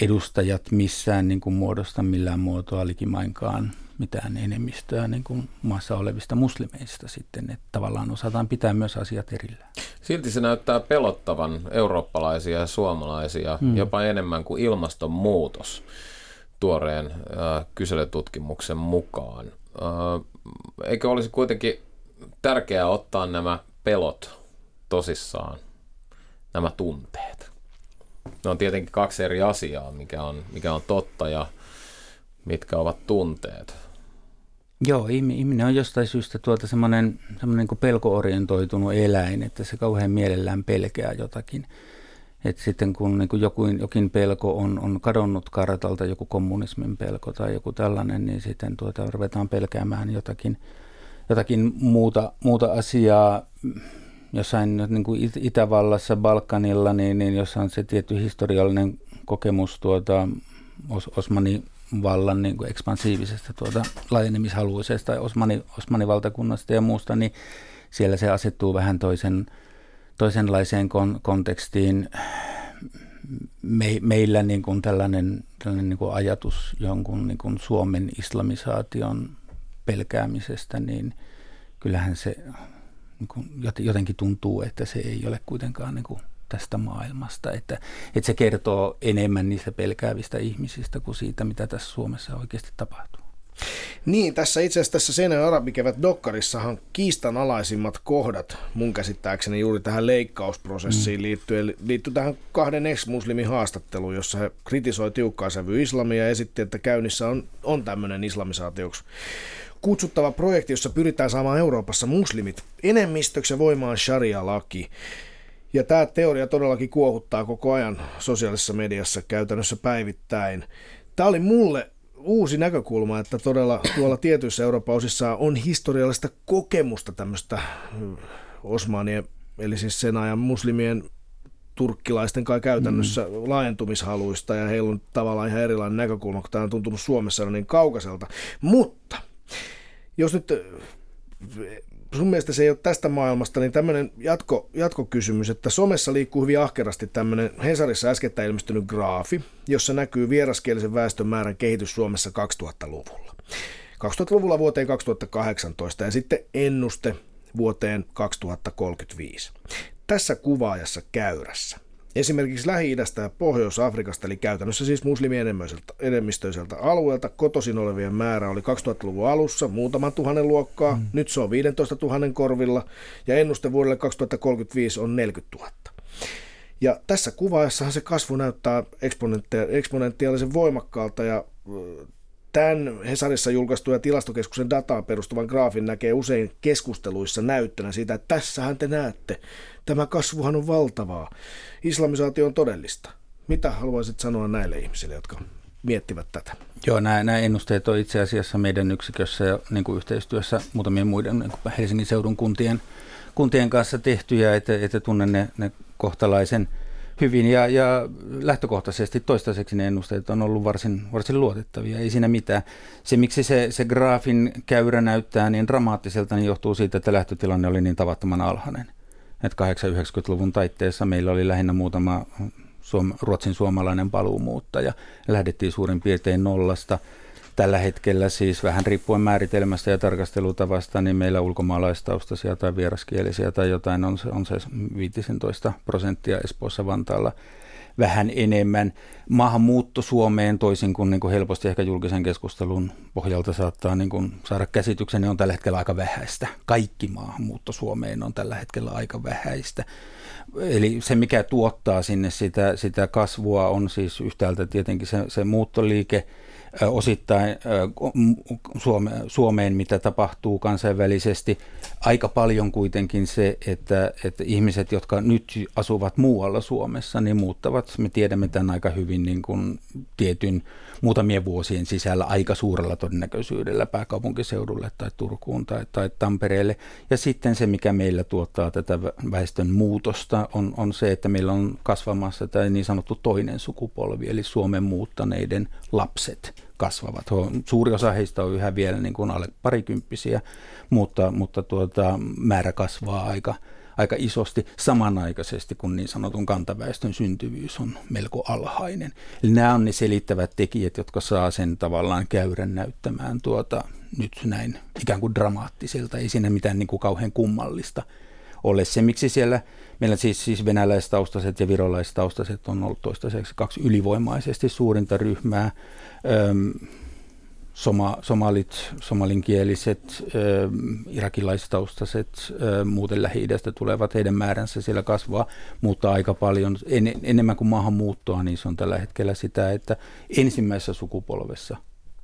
edustajat missään niin kuin muodosta millään muotoa likimainkaan mitään enemmistöä niin kuin maassa olevista muslimeista sitten, että tavallaan osataan pitää myös asiat erillään. Silti se näyttää pelottavan eurooppalaisia ja suomalaisia hmm. jopa enemmän kuin ilmastonmuutos tuoreen äh, kyselytutkimuksen mukaan. Äh, eikö olisi kuitenkin tärkeää ottaa nämä pelot tosissaan, nämä tunteet? Ne on tietenkin kaksi eri asiaa, mikä on, mikä on totta ja mitkä ovat tunteet. Joo, ihminen on jostain syystä tuota semmoinen, semmoinen niin pelkoorientoitunut eläin, että se kauhean mielellään pelkää jotakin. Et sitten kun niin kuin jokin, jokin pelko on, on kadonnut kartalta, joku kommunismin pelko tai joku tällainen, niin sitten tuota, ruvetaan pelkäämään jotakin, jotakin muuta, muuta asiaa. Jossain niin kuin Itävallassa, Balkanilla, niin, niin jossa on se tietty historiallinen kokemus tuota, Os, Osmani vallan niin kuin ekspansiivisesta tuota, laajenemishaluisesta Osmani, Osmanivaltakunnasta ja muusta, niin siellä se asettuu vähän toisen, toisenlaiseen kon, kontekstiin. Me, meillä niin kuin tällainen, tällainen niin kuin ajatus jonkun niin kuin Suomen islamisaation pelkäämisestä, niin kyllähän se niin kuin jotenkin tuntuu, että se ei ole kuitenkaan niin kuin tästä maailmasta. Että, että se kertoo enemmän niistä pelkäävistä ihmisistä kuin siitä, mitä tässä Suomessa oikeasti tapahtuu. Niin, tässä itse asiassa tässä Seinän arabikevät Dokkarissahan kiistanalaisimmat kohdat mun käsittääkseni juuri tähän leikkausprosessiin mm. liittyen, liittyy tähän kahden ex-muslimin haastatteluun, jossa he kritisoi tiukkaa sävy islamia ja esitti, että käynnissä on, on tämmöinen islamisaatioksi kutsuttava projekti, jossa pyritään saamaan Euroopassa muslimit enemmistöksi ja voimaan sharia-laki. Ja tämä teoria todellakin kuohuttaa koko ajan sosiaalisessa mediassa käytännössä päivittäin. Tämä oli mulle uusi näkökulma, että todella tuolla tietyissä Euroopan osissa on historiallista kokemusta tämmöistä osmanien, eli siis sen ajan muslimien turkkilaisten kai käytännössä mm. laajentumishaluista ja heillä on tavallaan ihan erilainen näkökulma, kun tämä on tuntunut Suomessa niin kaukaiselta. Mutta jos nyt sun mielestä se ei ole tästä maailmasta, niin tämmöinen jatko, jatkokysymys, että somessa liikkuu hyvin ahkerasti tämmöinen Hesarissa äskettä ilmestynyt graafi, jossa näkyy vieraskielisen väestön määrän kehitys Suomessa 2000-luvulla. 2000-luvulla vuoteen 2018 ja sitten ennuste vuoteen 2035. Tässä kuvaajassa käyrässä Esimerkiksi Lähi-idästä ja Pohjois-Afrikasta, eli käytännössä siis enemmistöiseltä alueelta, kotoisin olevien määrä oli 2000-luvun alussa muutaman tuhannen luokkaa, mm. nyt se on 15 000 korvilla, ja ennuste vuodelle 2035 on 40 000. Ja tässä kuvaajassahan se kasvu näyttää eksponentiaalisen voimakkaalta, ja Tämän Hesarissa julkaistuja tilastokeskuksen dataan perustuvan graafin näkee usein keskusteluissa näyttönä siitä, että tässähän te näette, tämä kasvuhan on valtavaa. Islamisaatio on todellista. Mitä haluaisit sanoa näille ihmisille, jotka miettivät tätä? Joo, nämä, nämä ennusteet on itse asiassa meidän yksikössä ja niin kuin yhteistyössä muutamien muiden niin kuin Helsingin seudun kuntien, kuntien kanssa tehtyjä, että, että tunnen ne, ne kohtalaisen hyvin ja, ja lähtökohtaisesti toistaiseksi ne ennusteet on ollut varsin, varsin luotettavia, ei siinä mitään. Se, miksi se, se graafin käyrä näyttää niin dramaattiselta, niin johtuu siitä, että lähtötilanne oli niin tavattoman alhainen. Että 80-90-luvun taitteessa meillä oli lähinnä muutama suom, ruotsin suomalainen paluumuuttaja. Lähdettiin suurin piirtein nollasta. Tällä hetkellä siis vähän riippuen määritelmästä ja tarkastelutavasta, niin meillä ulkomaalaistaustaisia tai vieraskielisiä tai jotain on se, on se 15 prosenttia Espoossa Vantaalla vähän enemmän. Maahanmuutto Suomeen toisin kuin, niin kuin helposti ehkä julkisen keskustelun pohjalta saattaa niin kuin saada käsityksen, niin on tällä hetkellä aika vähäistä. Kaikki maahanmuutto Suomeen on tällä hetkellä aika vähäistä. Eli se, mikä tuottaa sinne sitä, sitä kasvua, on siis yhtäältä tietenkin se, se muuttoliike – osittain Suomeen, mitä tapahtuu kansainvälisesti. Aika paljon kuitenkin se, että, että ihmiset, jotka nyt asuvat muualla Suomessa, niin muuttavat, me tiedämme tämän aika hyvin niin kuin tietyn muutamien vuosien sisällä aika suurella todennäköisyydellä pääkaupunkiseudulle tai Turkuun tai, tai Tampereelle. Ja sitten se, mikä meillä tuottaa tätä väestön muutosta, on, on se, että meillä on kasvamassa tämä niin sanottu toinen sukupolvi, eli Suomen muuttaneiden lapset kasvavat. Suuri osa heistä on yhä vielä niin kuin alle parikymppisiä, mutta, mutta tuota, määrä kasvaa aika, aika isosti samanaikaisesti, kun niin sanotun kantaväestön syntyvyys on melko alhainen. Eli nämä on ne selittävät tekijät, jotka saa sen tavallaan käyrän näyttämään tuota, nyt näin ikään kuin dramaattiselta. Ei siinä mitään niin kuin kauhean kummallista ole. Se, miksi siellä meillä siis, siis venäläistaustaiset ja virolaistaustaiset on ollut toistaiseksi kaksi ylivoimaisesti suurinta ryhmää. Öm, soma, somalit, somalinkieliset, ö, irakilaistaustaiset, ö, muuten lähi tulevat, heidän määränsä siellä kasvaa, mutta aika paljon. En, enemmän kuin maahanmuuttoa, niin se on tällä hetkellä sitä, että ensimmäisessä sukupolvessa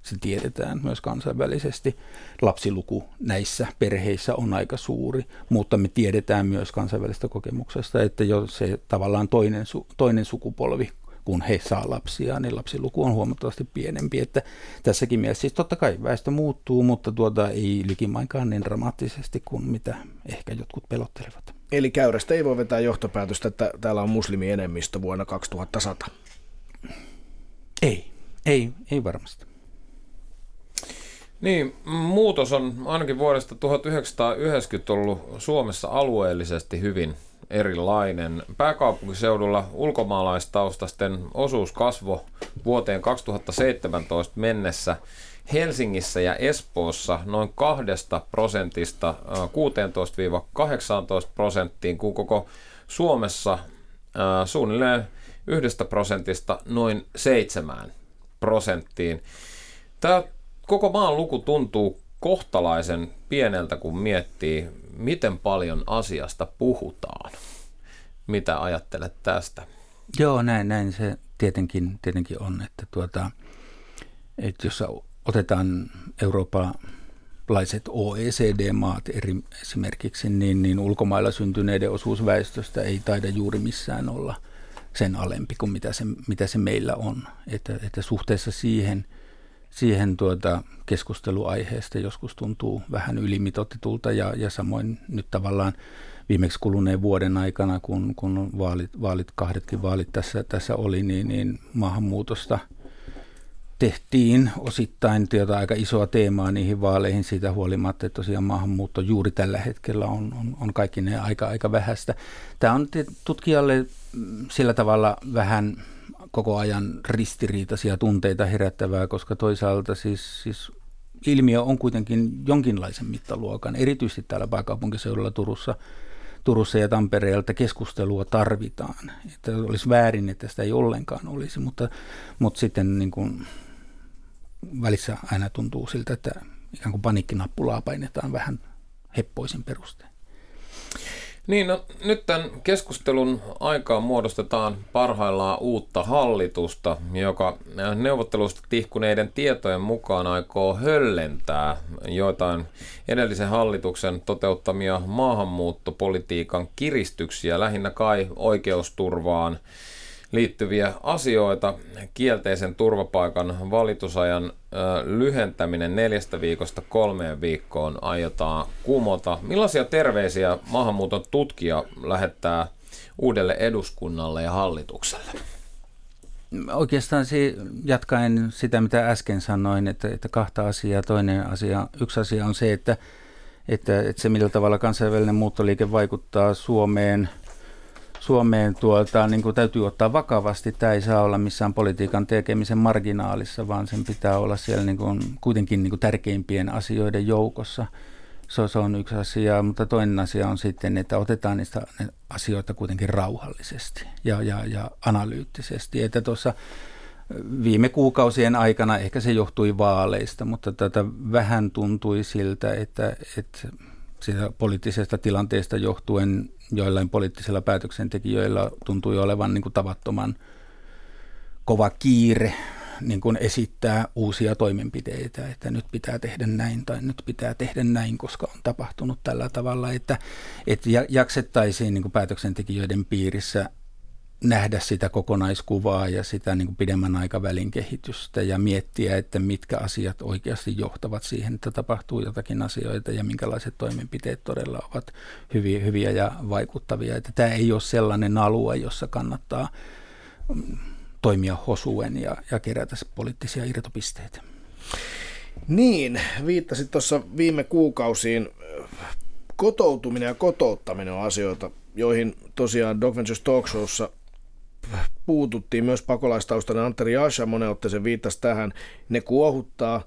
se tiedetään myös kansainvälisesti. Lapsiluku näissä perheissä on aika suuri, mutta me tiedetään myös kansainvälistä kokemuksesta, että jo se tavallaan toinen, toinen sukupolvi kun he saa lapsia, niin lapsiluku on huomattavasti pienempi. Että tässäkin mielessä siis totta kai väestö muuttuu, mutta tuota ei likimainkaan niin dramaattisesti kuin mitä ehkä jotkut pelottelevat. Eli käyrästä ei voi vetää johtopäätöstä, että täällä on muslimienemmistö vuonna 2100? Ei, ei, ei varmasti. Niin, muutos on ainakin vuodesta 1990 ollut Suomessa alueellisesti hyvin erilainen. Pääkaupunkiseudulla ulkomaalaistaustasten osuus kasvo vuoteen 2017 mennessä Helsingissä ja Espoossa noin 2 prosentista 16-18 prosenttiin, kun koko Suomessa suunnilleen yhdestä prosentista noin 7 prosenttiin. Tämä koko maan luku tuntuu kohtalaisen pieneltä, kun miettii, miten paljon asiasta puhutaan. Mitä ajattelet tästä? Joo, näin, näin se tietenkin, tietenkin on, että, tuota, että jos otetaan eurooppalaiset OECD-maat eri, esimerkiksi, niin, niin ulkomailla syntyneiden osuus väestöstä ei taida juuri missään olla sen alempi kuin mitä se, mitä se meillä on. Että, että suhteessa siihen – siihen tuota keskusteluaiheesta joskus tuntuu vähän ylimitotetulta ja, ja samoin nyt tavallaan viimeksi kuluneen vuoden aikana, kun, kun vaalit, vaalit, kahdetkin vaalit tässä, tässä oli, niin, niin maahanmuutosta tehtiin osittain työtä aika isoa teemaa niihin vaaleihin siitä huolimatta, että tosiaan maahanmuutto juuri tällä hetkellä on, on, on kaikki ne aika, aika vähäistä. Tämä on tutkijalle sillä tavalla vähän koko ajan ristiriitaisia tunteita herättävää, koska toisaalta siis, siis ilmiö on kuitenkin jonkinlaisen mittaluokan, erityisesti täällä pääkaupunkiseudulla Turussa, Turussa ja Tampereelta keskustelua tarvitaan. Että olisi väärin, että sitä ei ollenkaan olisi, mutta, mutta sitten niin kuin välissä aina tuntuu siltä, että ikään kuin paniikkinappulaa painetaan vähän heppoisin perustein. Niin, no, nyt tämän keskustelun aikaan muodostetaan parhaillaan uutta hallitusta, joka neuvottelusta tihkuneiden tietojen mukaan aikoo höllentää joitain edellisen hallituksen toteuttamia maahanmuuttopolitiikan kiristyksiä, lähinnä kai oikeusturvaan liittyviä asioita. Kielteisen turvapaikan valitusajan lyhentäminen neljästä viikosta kolmeen viikkoon aiotaan kumota. Millaisia terveisiä maahanmuuton tutkija lähettää uudelle eduskunnalle ja hallitukselle? Oikeastaan se, jatkaen sitä, mitä äsken sanoin, että, että kahta asiaa. Toinen asia, yksi asia on se, että, että, että se millä tavalla kansainvälinen muuttoliike vaikuttaa Suomeen – Suomeen tuota, niin kuin täytyy ottaa vakavasti. Tämä ei saa olla missään politiikan tekemisen marginaalissa, vaan sen pitää olla siellä niin kuin, kuitenkin niin kuin tärkeimpien asioiden joukossa. Se, se on yksi asia, mutta toinen asia on sitten, että otetaan niistä asioita kuitenkin rauhallisesti ja, ja, ja analyyttisesti. Että tuossa viime kuukausien aikana, ehkä se johtui vaaleista, mutta tätä vähän tuntui siltä, että, että siitä poliittisesta tilanteesta johtuen joillain poliittisilla päätöksentekijöillä tuntui olevan niin kuin tavattoman kova kiire niin kuin esittää uusia toimenpiteitä, että nyt pitää tehdä näin tai nyt pitää tehdä näin, koska on tapahtunut tällä tavalla, että, että jaksettaisiin niin kuin päätöksentekijöiden piirissä nähdä sitä kokonaiskuvaa ja sitä niin kuin pidemmän aikavälin kehitystä ja miettiä, että mitkä asiat oikeasti johtavat siihen, että tapahtuu jotakin asioita ja minkälaiset toimenpiteet todella ovat hyviä, hyviä ja vaikuttavia. Että tämä ei ole sellainen alue, jossa kannattaa mm, toimia hosuen ja, ja kerätä poliittisia irtopisteitä. Niin, viittasit tuossa viime kuukausiin. Kotoutuminen ja kotouttaminen on asioita, joihin tosiaan Dog Ventures Talk Showssa puututtiin myös pakolaistaustainen Anteri Asha, monen otteeseen viittasi tähän. Ne kuohuttaa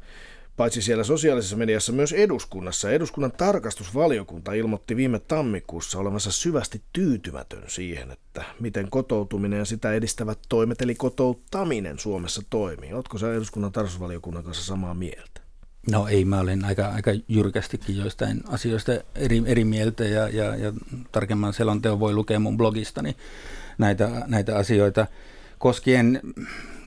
paitsi siellä sosiaalisessa mediassa myös eduskunnassa. Eduskunnan tarkastusvaliokunta ilmoitti viime tammikuussa olevansa syvästi tyytymätön siihen, että miten kotoutuminen ja sitä edistävät toimet, eli kotouttaminen Suomessa toimii. Oletko sä eduskunnan tarkastusvaliokunnan kanssa samaa mieltä? No ei, mä olen aika, aika jyrkästikin joistain asioista eri, eri mieltä ja, ja, ja tarkemman selonteon voi lukea mun blogistani näitä, näitä asioita koskien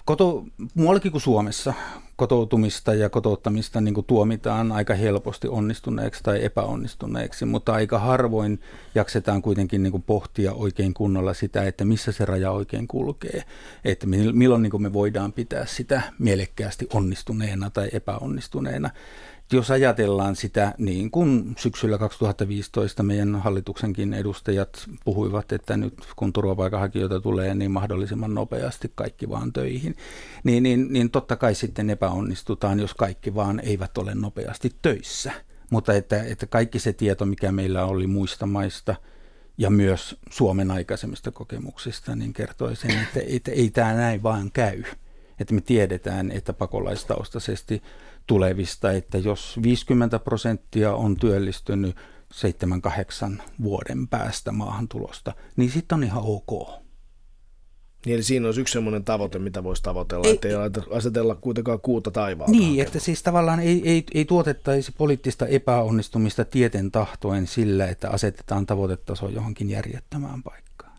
koto, muuallakin kuin Suomessa kotoutumista ja kotouttamista niin tuomitaan aika helposti onnistuneeksi tai epäonnistuneeksi, mutta aika harvoin jaksetaan kuitenkin niin pohtia oikein kunnolla sitä, että missä se raja oikein kulkee, että milloin niin me voidaan pitää sitä mielekkäästi onnistuneena tai epäonnistuneena jos ajatellaan sitä, niin kuin syksyllä 2015 meidän hallituksenkin edustajat puhuivat, että nyt kun turvapaikanhakijoita tulee, niin mahdollisimman nopeasti kaikki vaan töihin, niin, niin, niin totta kai sitten epäonnistutaan, jos kaikki vaan eivät ole nopeasti töissä. Mutta että, että kaikki se tieto, mikä meillä oli muista maista ja myös Suomen aikaisemmista kokemuksista, niin kertoi sen, että, että ei tämä näin vaan käy. Että me tiedetään, että pakolaistaustaisesti tulevista, että jos 50 prosenttia on työllistynyt 7-8 vuoden päästä maahantulosta, niin sitten on ihan ok. Niin, eli siinä olisi yksi sellainen tavoite, mitä voisi tavoitella, ei, ettei asetella kuitenkaan kuuta taivaalta. Niin, hakemaan. että siis tavallaan ei, ei, ei tuotettaisi poliittista epäonnistumista tieten tahtoen sillä, että asetetaan tavoitetaso johonkin järjettömään paikkaan.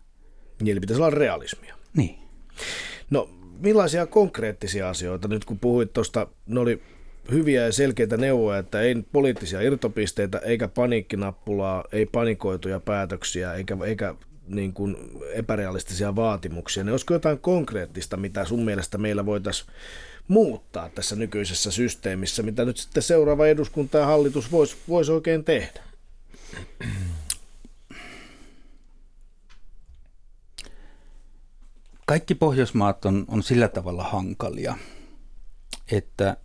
Niin, eli pitäisi olla realismia. Niin. No, millaisia konkreettisia asioita, nyt kun puhuit tuosta, ne oli hyviä ja selkeitä neuvoja, että ei poliittisia irtopisteitä, eikä paniikkinappulaa, ei panikoituja päätöksiä, eikä, eikä niin kuin epärealistisia vaatimuksia. Ne olisiko jotain konkreettista, mitä sun mielestä meillä voitaisiin muuttaa tässä nykyisessä systeemissä, mitä nyt sitten seuraava eduskunta ja hallitus voisi vois oikein tehdä? Kaikki Pohjoismaat on, on sillä tavalla hankalia, että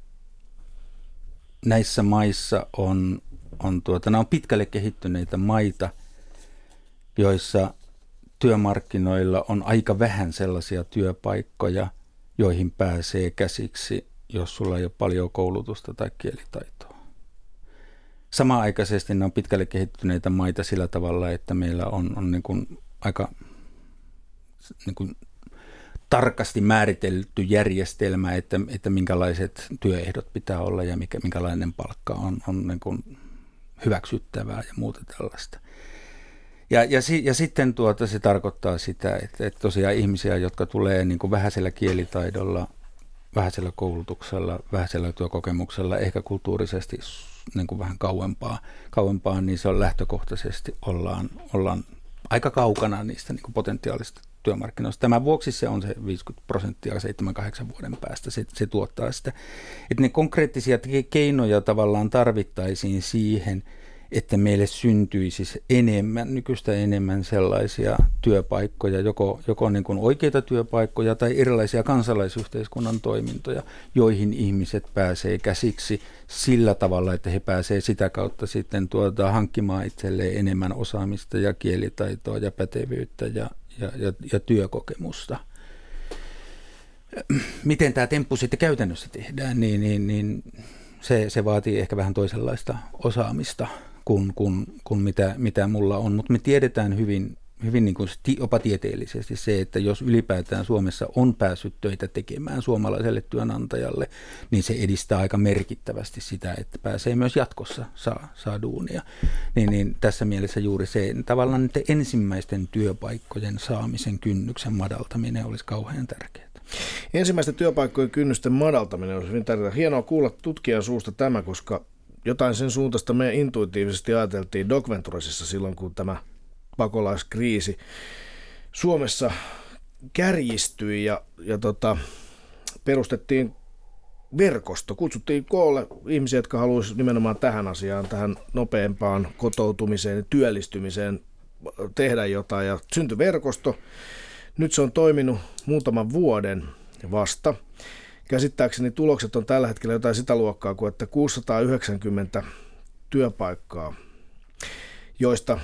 näissä maissa on, on, tuota, nämä on pitkälle kehittyneitä maita, joissa työmarkkinoilla on aika vähän sellaisia työpaikkoja, joihin pääsee käsiksi, jos sulla ei ole paljon koulutusta tai kielitaitoa. Samaaikaisesti ne on pitkälle kehittyneitä maita sillä tavalla, että meillä on, on niin kuin aika niin kuin tarkasti määritelty järjestelmä, että, että minkälaiset työehdot pitää olla ja mikä, minkälainen palkka on, on niin kuin hyväksyttävää ja muuta tällaista. Ja, ja, ja sitten tuota, se tarkoittaa sitä, että, että tosiaan ihmisiä, jotka tulee niin kuin vähäisellä kielitaidolla, vähäisellä koulutuksella, vähäisellä työkokemuksella, ehkä kulttuurisesti niin kuin vähän kauempaa, kauempaa, niin se on lähtökohtaisesti ollaan, ollaan aika kaukana niistä niin kuin potentiaalista työmarkkinoista. Tämän vuoksi se on se 50 prosenttia 7-8 vuoden päästä. Se, se tuottaa sitä. Että ne konkreettisia keinoja tavallaan tarvittaisiin siihen, että meille syntyisi enemmän, nykyistä enemmän sellaisia työpaikkoja, joko, joko niin kuin oikeita työpaikkoja tai erilaisia kansalaisyhteiskunnan toimintoja, joihin ihmiset pääsee käsiksi sillä tavalla, että he pääsevät sitä kautta sitten tuota, hankkimaan itselleen enemmän osaamista ja kielitaitoa ja pätevyyttä ja, ja, ja, ja työkokemusta. Miten tämä temppu sitten käytännössä tehdään, niin, niin, niin se, se vaatii ehkä vähän toisenlaista osaamista kuin, kuin, kuin mitä, mitä mulla on, mutta me tiedetään hyvin, hyvin niin kuin jopa tieteellisesti se, että jos ylipäätään Suomessa on päässyt töitä tekemään suomalaiselle työnantajalle, niin se edistää aika merkittävästi sitä, että pääsee myös jatkossa saa, saa duunia. Niin, niin tässä mielessä juuri se tavallaan ensimmäisten työpaikkojen saamisen kynnyksen madaltaminen olisi kauhean tärkeää. Ensimmäisten työpaikkojen kynnysten madaltaminen on hyvin tärkeää. Hienoa kuulla tutkijan suusta tämä, koska jotain sen suuntaista me intuitiivisesti ajateltiin Doc Venturesissa silloin, kun tämä pakolaiskriisi Suomessa kärjistyi ja, ja tota, perustettiin verkosto. Kutsuttiin koolle ihmisiä, jotka haluaisivat nimenomaan tähän asiaan, tähän nopeampaan kotoutumiseen ja työllistymiseen tehdä jotain. Ja syntyi verkosto. Nyt se on toiminut muutaman vuoden vasta. Käsittääkseni tulokset on tällä hetkellä jotain sitä luokkaa kuin, että 690 työpaikkaa, joista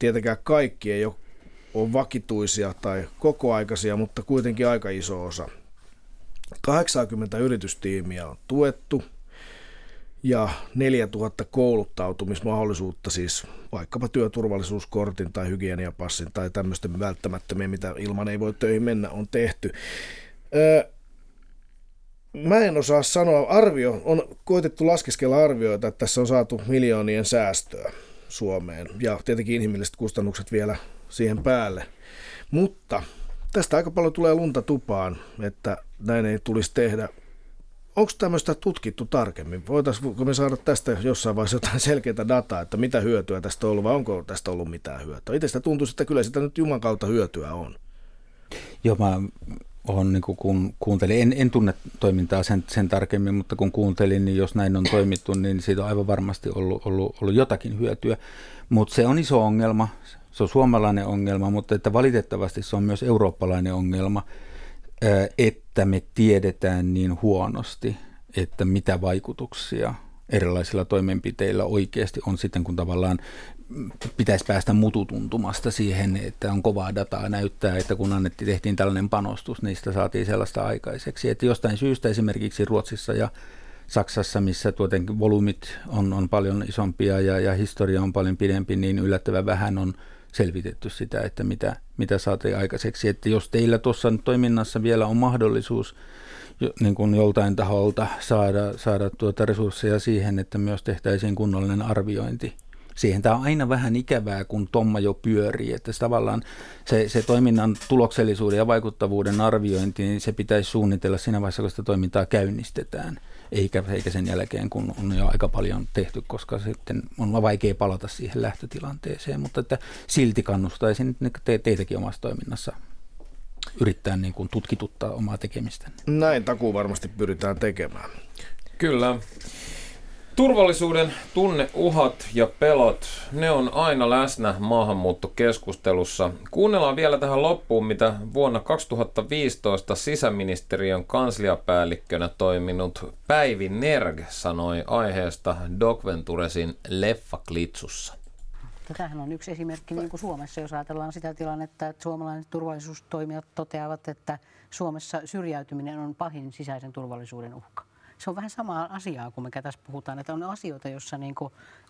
tietenkään kaikki ei ole, ole vakituisia tai kokoaikaisia, mutta kuitenkin aika iso osa. 80 yritystiimiä on tuettu ja 4000 kouluttautumismahdollisuutta, siis vaikkapa työturvallisuuskortin tai hygieniapassin tai tämmöisten välttämättömiä, mitä ilman ei voi töihin mennä, on tehty. Öö, Mä en osaa sanoa. Arvio, on koitettu laskeskella arvioita, että tässä on saatu miljoonien säästöä Suomeen ja tietenkin inhimilliset kustannukset vielä siihen päälle. Mutta tästä aika paljon tulee lunta tupaan, että näin ei tulisi tehdä. Onko tämmöistä tutkittu tarkemmin? Voitaisiinko me saada tästä jossain vaiheessa jotain selkeää dataa, että mitä hyötyä tästä on ollut vai onko tästä ollut mitään hyötyä? Itse sitä tuntuu, että kyllä sitä nyt Juman kautta hyötyä on. Joo, mä on, niin kun kuuntelin, en, en tunne toimintaa sen, sen tarkemmin, mutta kun kuuntelin, niin jos näin on toimittu, niin siitä on aivan varmasti ollut, ollut, ollut jotakin hyötyä. Mutta se on iso ongelma, se on suomalainen ongelma, mutta että valitettavasti se on myös eurooppalainen ongelma, että me tiedetään niin huonosti, että mitä vaikutuksia erilaisilla toimenpiteillä oikeasti on sitten, kun tavallaan pitäisi päästä mututuntumasta siihen, että on kovaa dataa näyttää, että kun annettiin, tehtiin tällainen panostus, niistä saatiin sellaista aikaiseksi. Että jostain syystä esimerkiksi Ruotsissa ja Saksassa, missä tuotenkin volyymit on, on paljon isompia ja, ja historia on paljon pidempi, niin yllättävän vähän on selvitetty sitä, että mitä, mitä saatiin aikaiseksi. Että jos teillä tuossa toiminnassa vielä on mahdollisuus niin kuin joltain taholta saada, saada tuota resursseja siihen, että myös tehtäisiin kunnollinen arviointi siihen. Tämä on aina vähän ikävää, kun tomma jo pyörii, että se tavallaan se, se toiminnan tuloksellisuuden ja vaikuttavuuden arviointi, niin se pitäisi suunnitella siinä vaiheessa, kun sitä toimintaa käynnistetään, eikä, eikä sen jälkeen, kun on jo aika paljon tehty, koska sitten on vaikea palata siihen lähtötilanteeseen, mutta että silti kannustaisin te, teitäkin omassa toiminnassa yrittää niin kuin tutkituttaa omaa tekemistä. Näin takuu varmasti pyritään tekemään. Kyllä. Turvallisuuden tunneuhat ja pelot, ne on aina läsnä maahanmuuttokeskustelussa. Kuunnellaan vielä tähän loppuun, mitä vuonna 2015 sisäministeriön kansliapäällikkönä toiminut Päivi Nerg sanoi aiheesta Doc Venturesin Leffa-klitsussa. Tämähän on yksi esimerkki niin kuin Suomessa, jos ajatellaan sitä tilannetta, että suomalaiset turvallisuustoimijat toteavat, että Suomessa syrjäytyminen on pahin sisäisen turvallisuuden uhka se on vähän samaa asiaa kuin mikä tässä puhutaan, että on asioita, joissa niin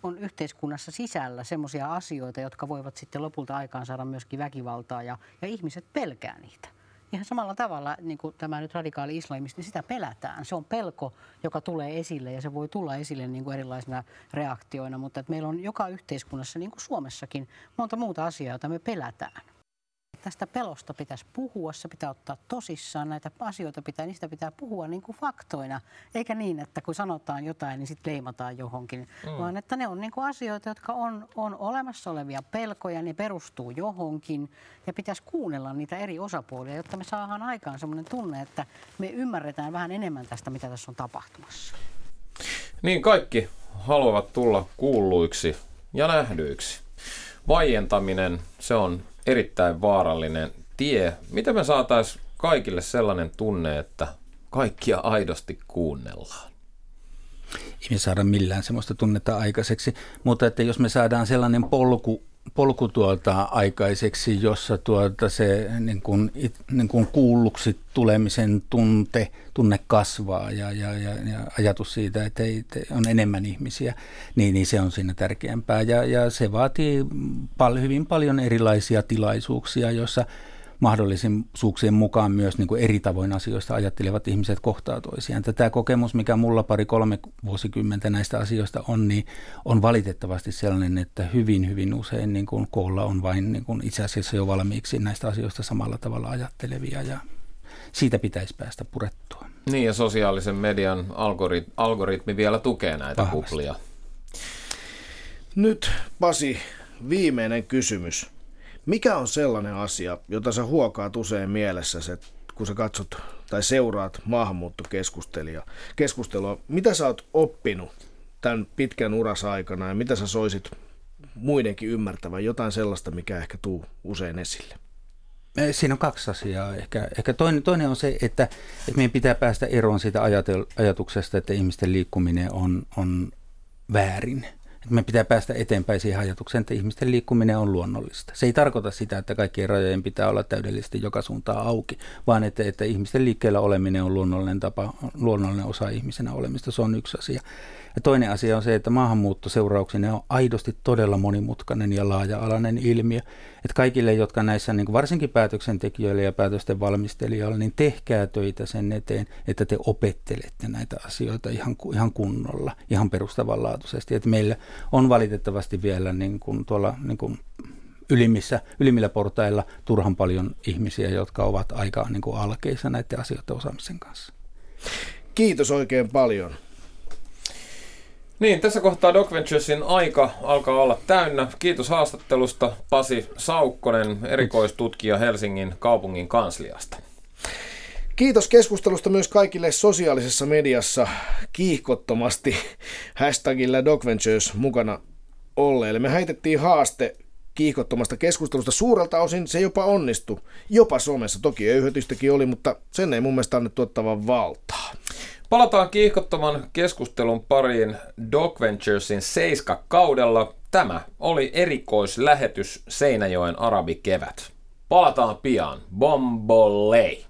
on yhteiskunnassa sisällä sellaisia asioita, jotka voivat sitten lopulta aikaan saada myöskin väkivaltaa ja, ja ihmiset pelkää niitä. Ihan samalla tavalla, niin kuin tämä nyt radikaali islamisti, niin sitä pelätään. Se on pelko, joka tulee esille ja se voi tulla esille niin kuin erilaisina reaktioina, mutta että meillä on joka yhteiskunnassa, niin kuin Suomessakin, monta muuta asiaa, joita me pelätään tästä pelosta pitäisi puhua, se pitää ottaa tosissaan, näitä asioita pitää, niistä pitää puhua niin kuin faktoina, eikä niin, että kun sanotaan jotain, niin sitten leimataan johonkin, mm. vaan että ne on niin kuin asioita, jotka on, on olemassa olevia pelkoja, ne perustuu johonkin ja pitäisi kuunnella niitä eri osapuolia, jotta me saadaan aikaan sellainen tunne, että me ymmärretään vähän enemmän tästä, mitä tässä on tapahtumassa. Niin kaikki haluavat tulla kuulluiksi ja nähdyiksi. Vaientaminen, se on erittäin vaarallinen tie. Miten me saataisiin kaikille sellainen tunne, että kaikkia aidosti kuunnellaan? Ei me saada millään sellaista tunnetta aikaiseksi, mutta että jos me saadaan sellainen polku polku tuota aikaiseksi, jossa tuota se niin kuin, niin kuin kuulluksi tulemisen tunte, tunne kasvaa ja, ja, ja, ja ajatus siitä, että ei, on enemmän ihmisiä, niin, niin se on siinä tärkeämpää. Ja, ja se vaatii pal- hyvin paljon erilaisia tilaisuuksia, joissa mahdollisuuksien mukaan myös niin kuin eri tavoin asioista ajattelevat ihmiset kohtaa toisiaan. Tämä kokemus, mikä mulla pari-kolme vuosikymmentä näistä asioista on, niin on valitettavasti sellainen, että hyvin, hyvin usein niin kuin koolla on vain niin kuin itse asiassa jo valmiiksi näistä asioista samalla tavalla ajattelevia ja siitä pitäisi päästä purettua. Niin ja sosiaalisen median algorit- algoritmi vielä tukee näitä Vahvasti. kuplia. Nyt Pasi, viimeinen kysymys. Mikä on sellainen asia, jota sä huokaat usein mielessä, että kun sä katsot tai seuraat maahanmuuttokeskustelua, mitä sä oot oppinut tämän pitkän uras aikana ja mitä sä soisit muidenkin ymmärtävän, jotain sellaista, mikä ehkä tuu usein esille? Siinä on kaksi asiaa. Ehkä, ehkä toinen, toinen on se, että, että meidän pitää päästä eroon siitä ajatuksesta, että ihmisten liikkuminen on, on väärin – että me pitää päästä eteenpäin siihen ajatukseen, että ihmisten liikkuminen on luonnollista. Se ei tarkoita sitä, että kaikkien rajojen pitää olla täydellisesti joka suuntaan auki, vaan että, että ihmisten liikkeellä oleminen on luonnollinen tapa, luonnollinen osa ihmisenä olemista. Se on yksi asia. Ja toinen asia on se, että maahanmuutto seurauksena on aidosti todella monimutkainen ja laaja-alainen ilmiö. Että kaikille, jotka näissä niin varsinkin päätöksentekijöille ja päätösten valmistelijoille, niin tehkää töitä sen eteen, että te opettelette näitä asioita ihan, ihan kunnolla, ihan perustavanlaatuisesti. Että meillä on valitettavasti vielä niin kuin tuolla niin kuin ylimmissä, ylimmillä portailla turhan paljon ihmisiä, jotka ovat aika niin kuin alkeissa näiden asioiden osaamisen kanssa. Kiitos oikein paljon. Niin, tässä kohtaa Doc Venturesin aika alkaa olla täynnä. Kiitos haastattelusta Pasi Saukkonen, erikoistutkija Helsingin kaupungin kansliasta. Kiitos keskustelusta myös kaikille sosiaalisessa mediassa kiihkottomasti hashtagillä DocVentures mukana olleille. Me heitettiin haaste kiihkottomasta keskustelusta. Suurelta osin se jopa onnistui. Jopa somessa. Toki öyhötystäkin oli, mutta sen ei mun mielestä annettu ottavan valtaa. Palataan kiihkottoman keskustelun pariin Dog Venturesin seiska kaudella. Tämä oli erikoislähetys Seinäjoen arabikevät. Palataan pian. Bombolei!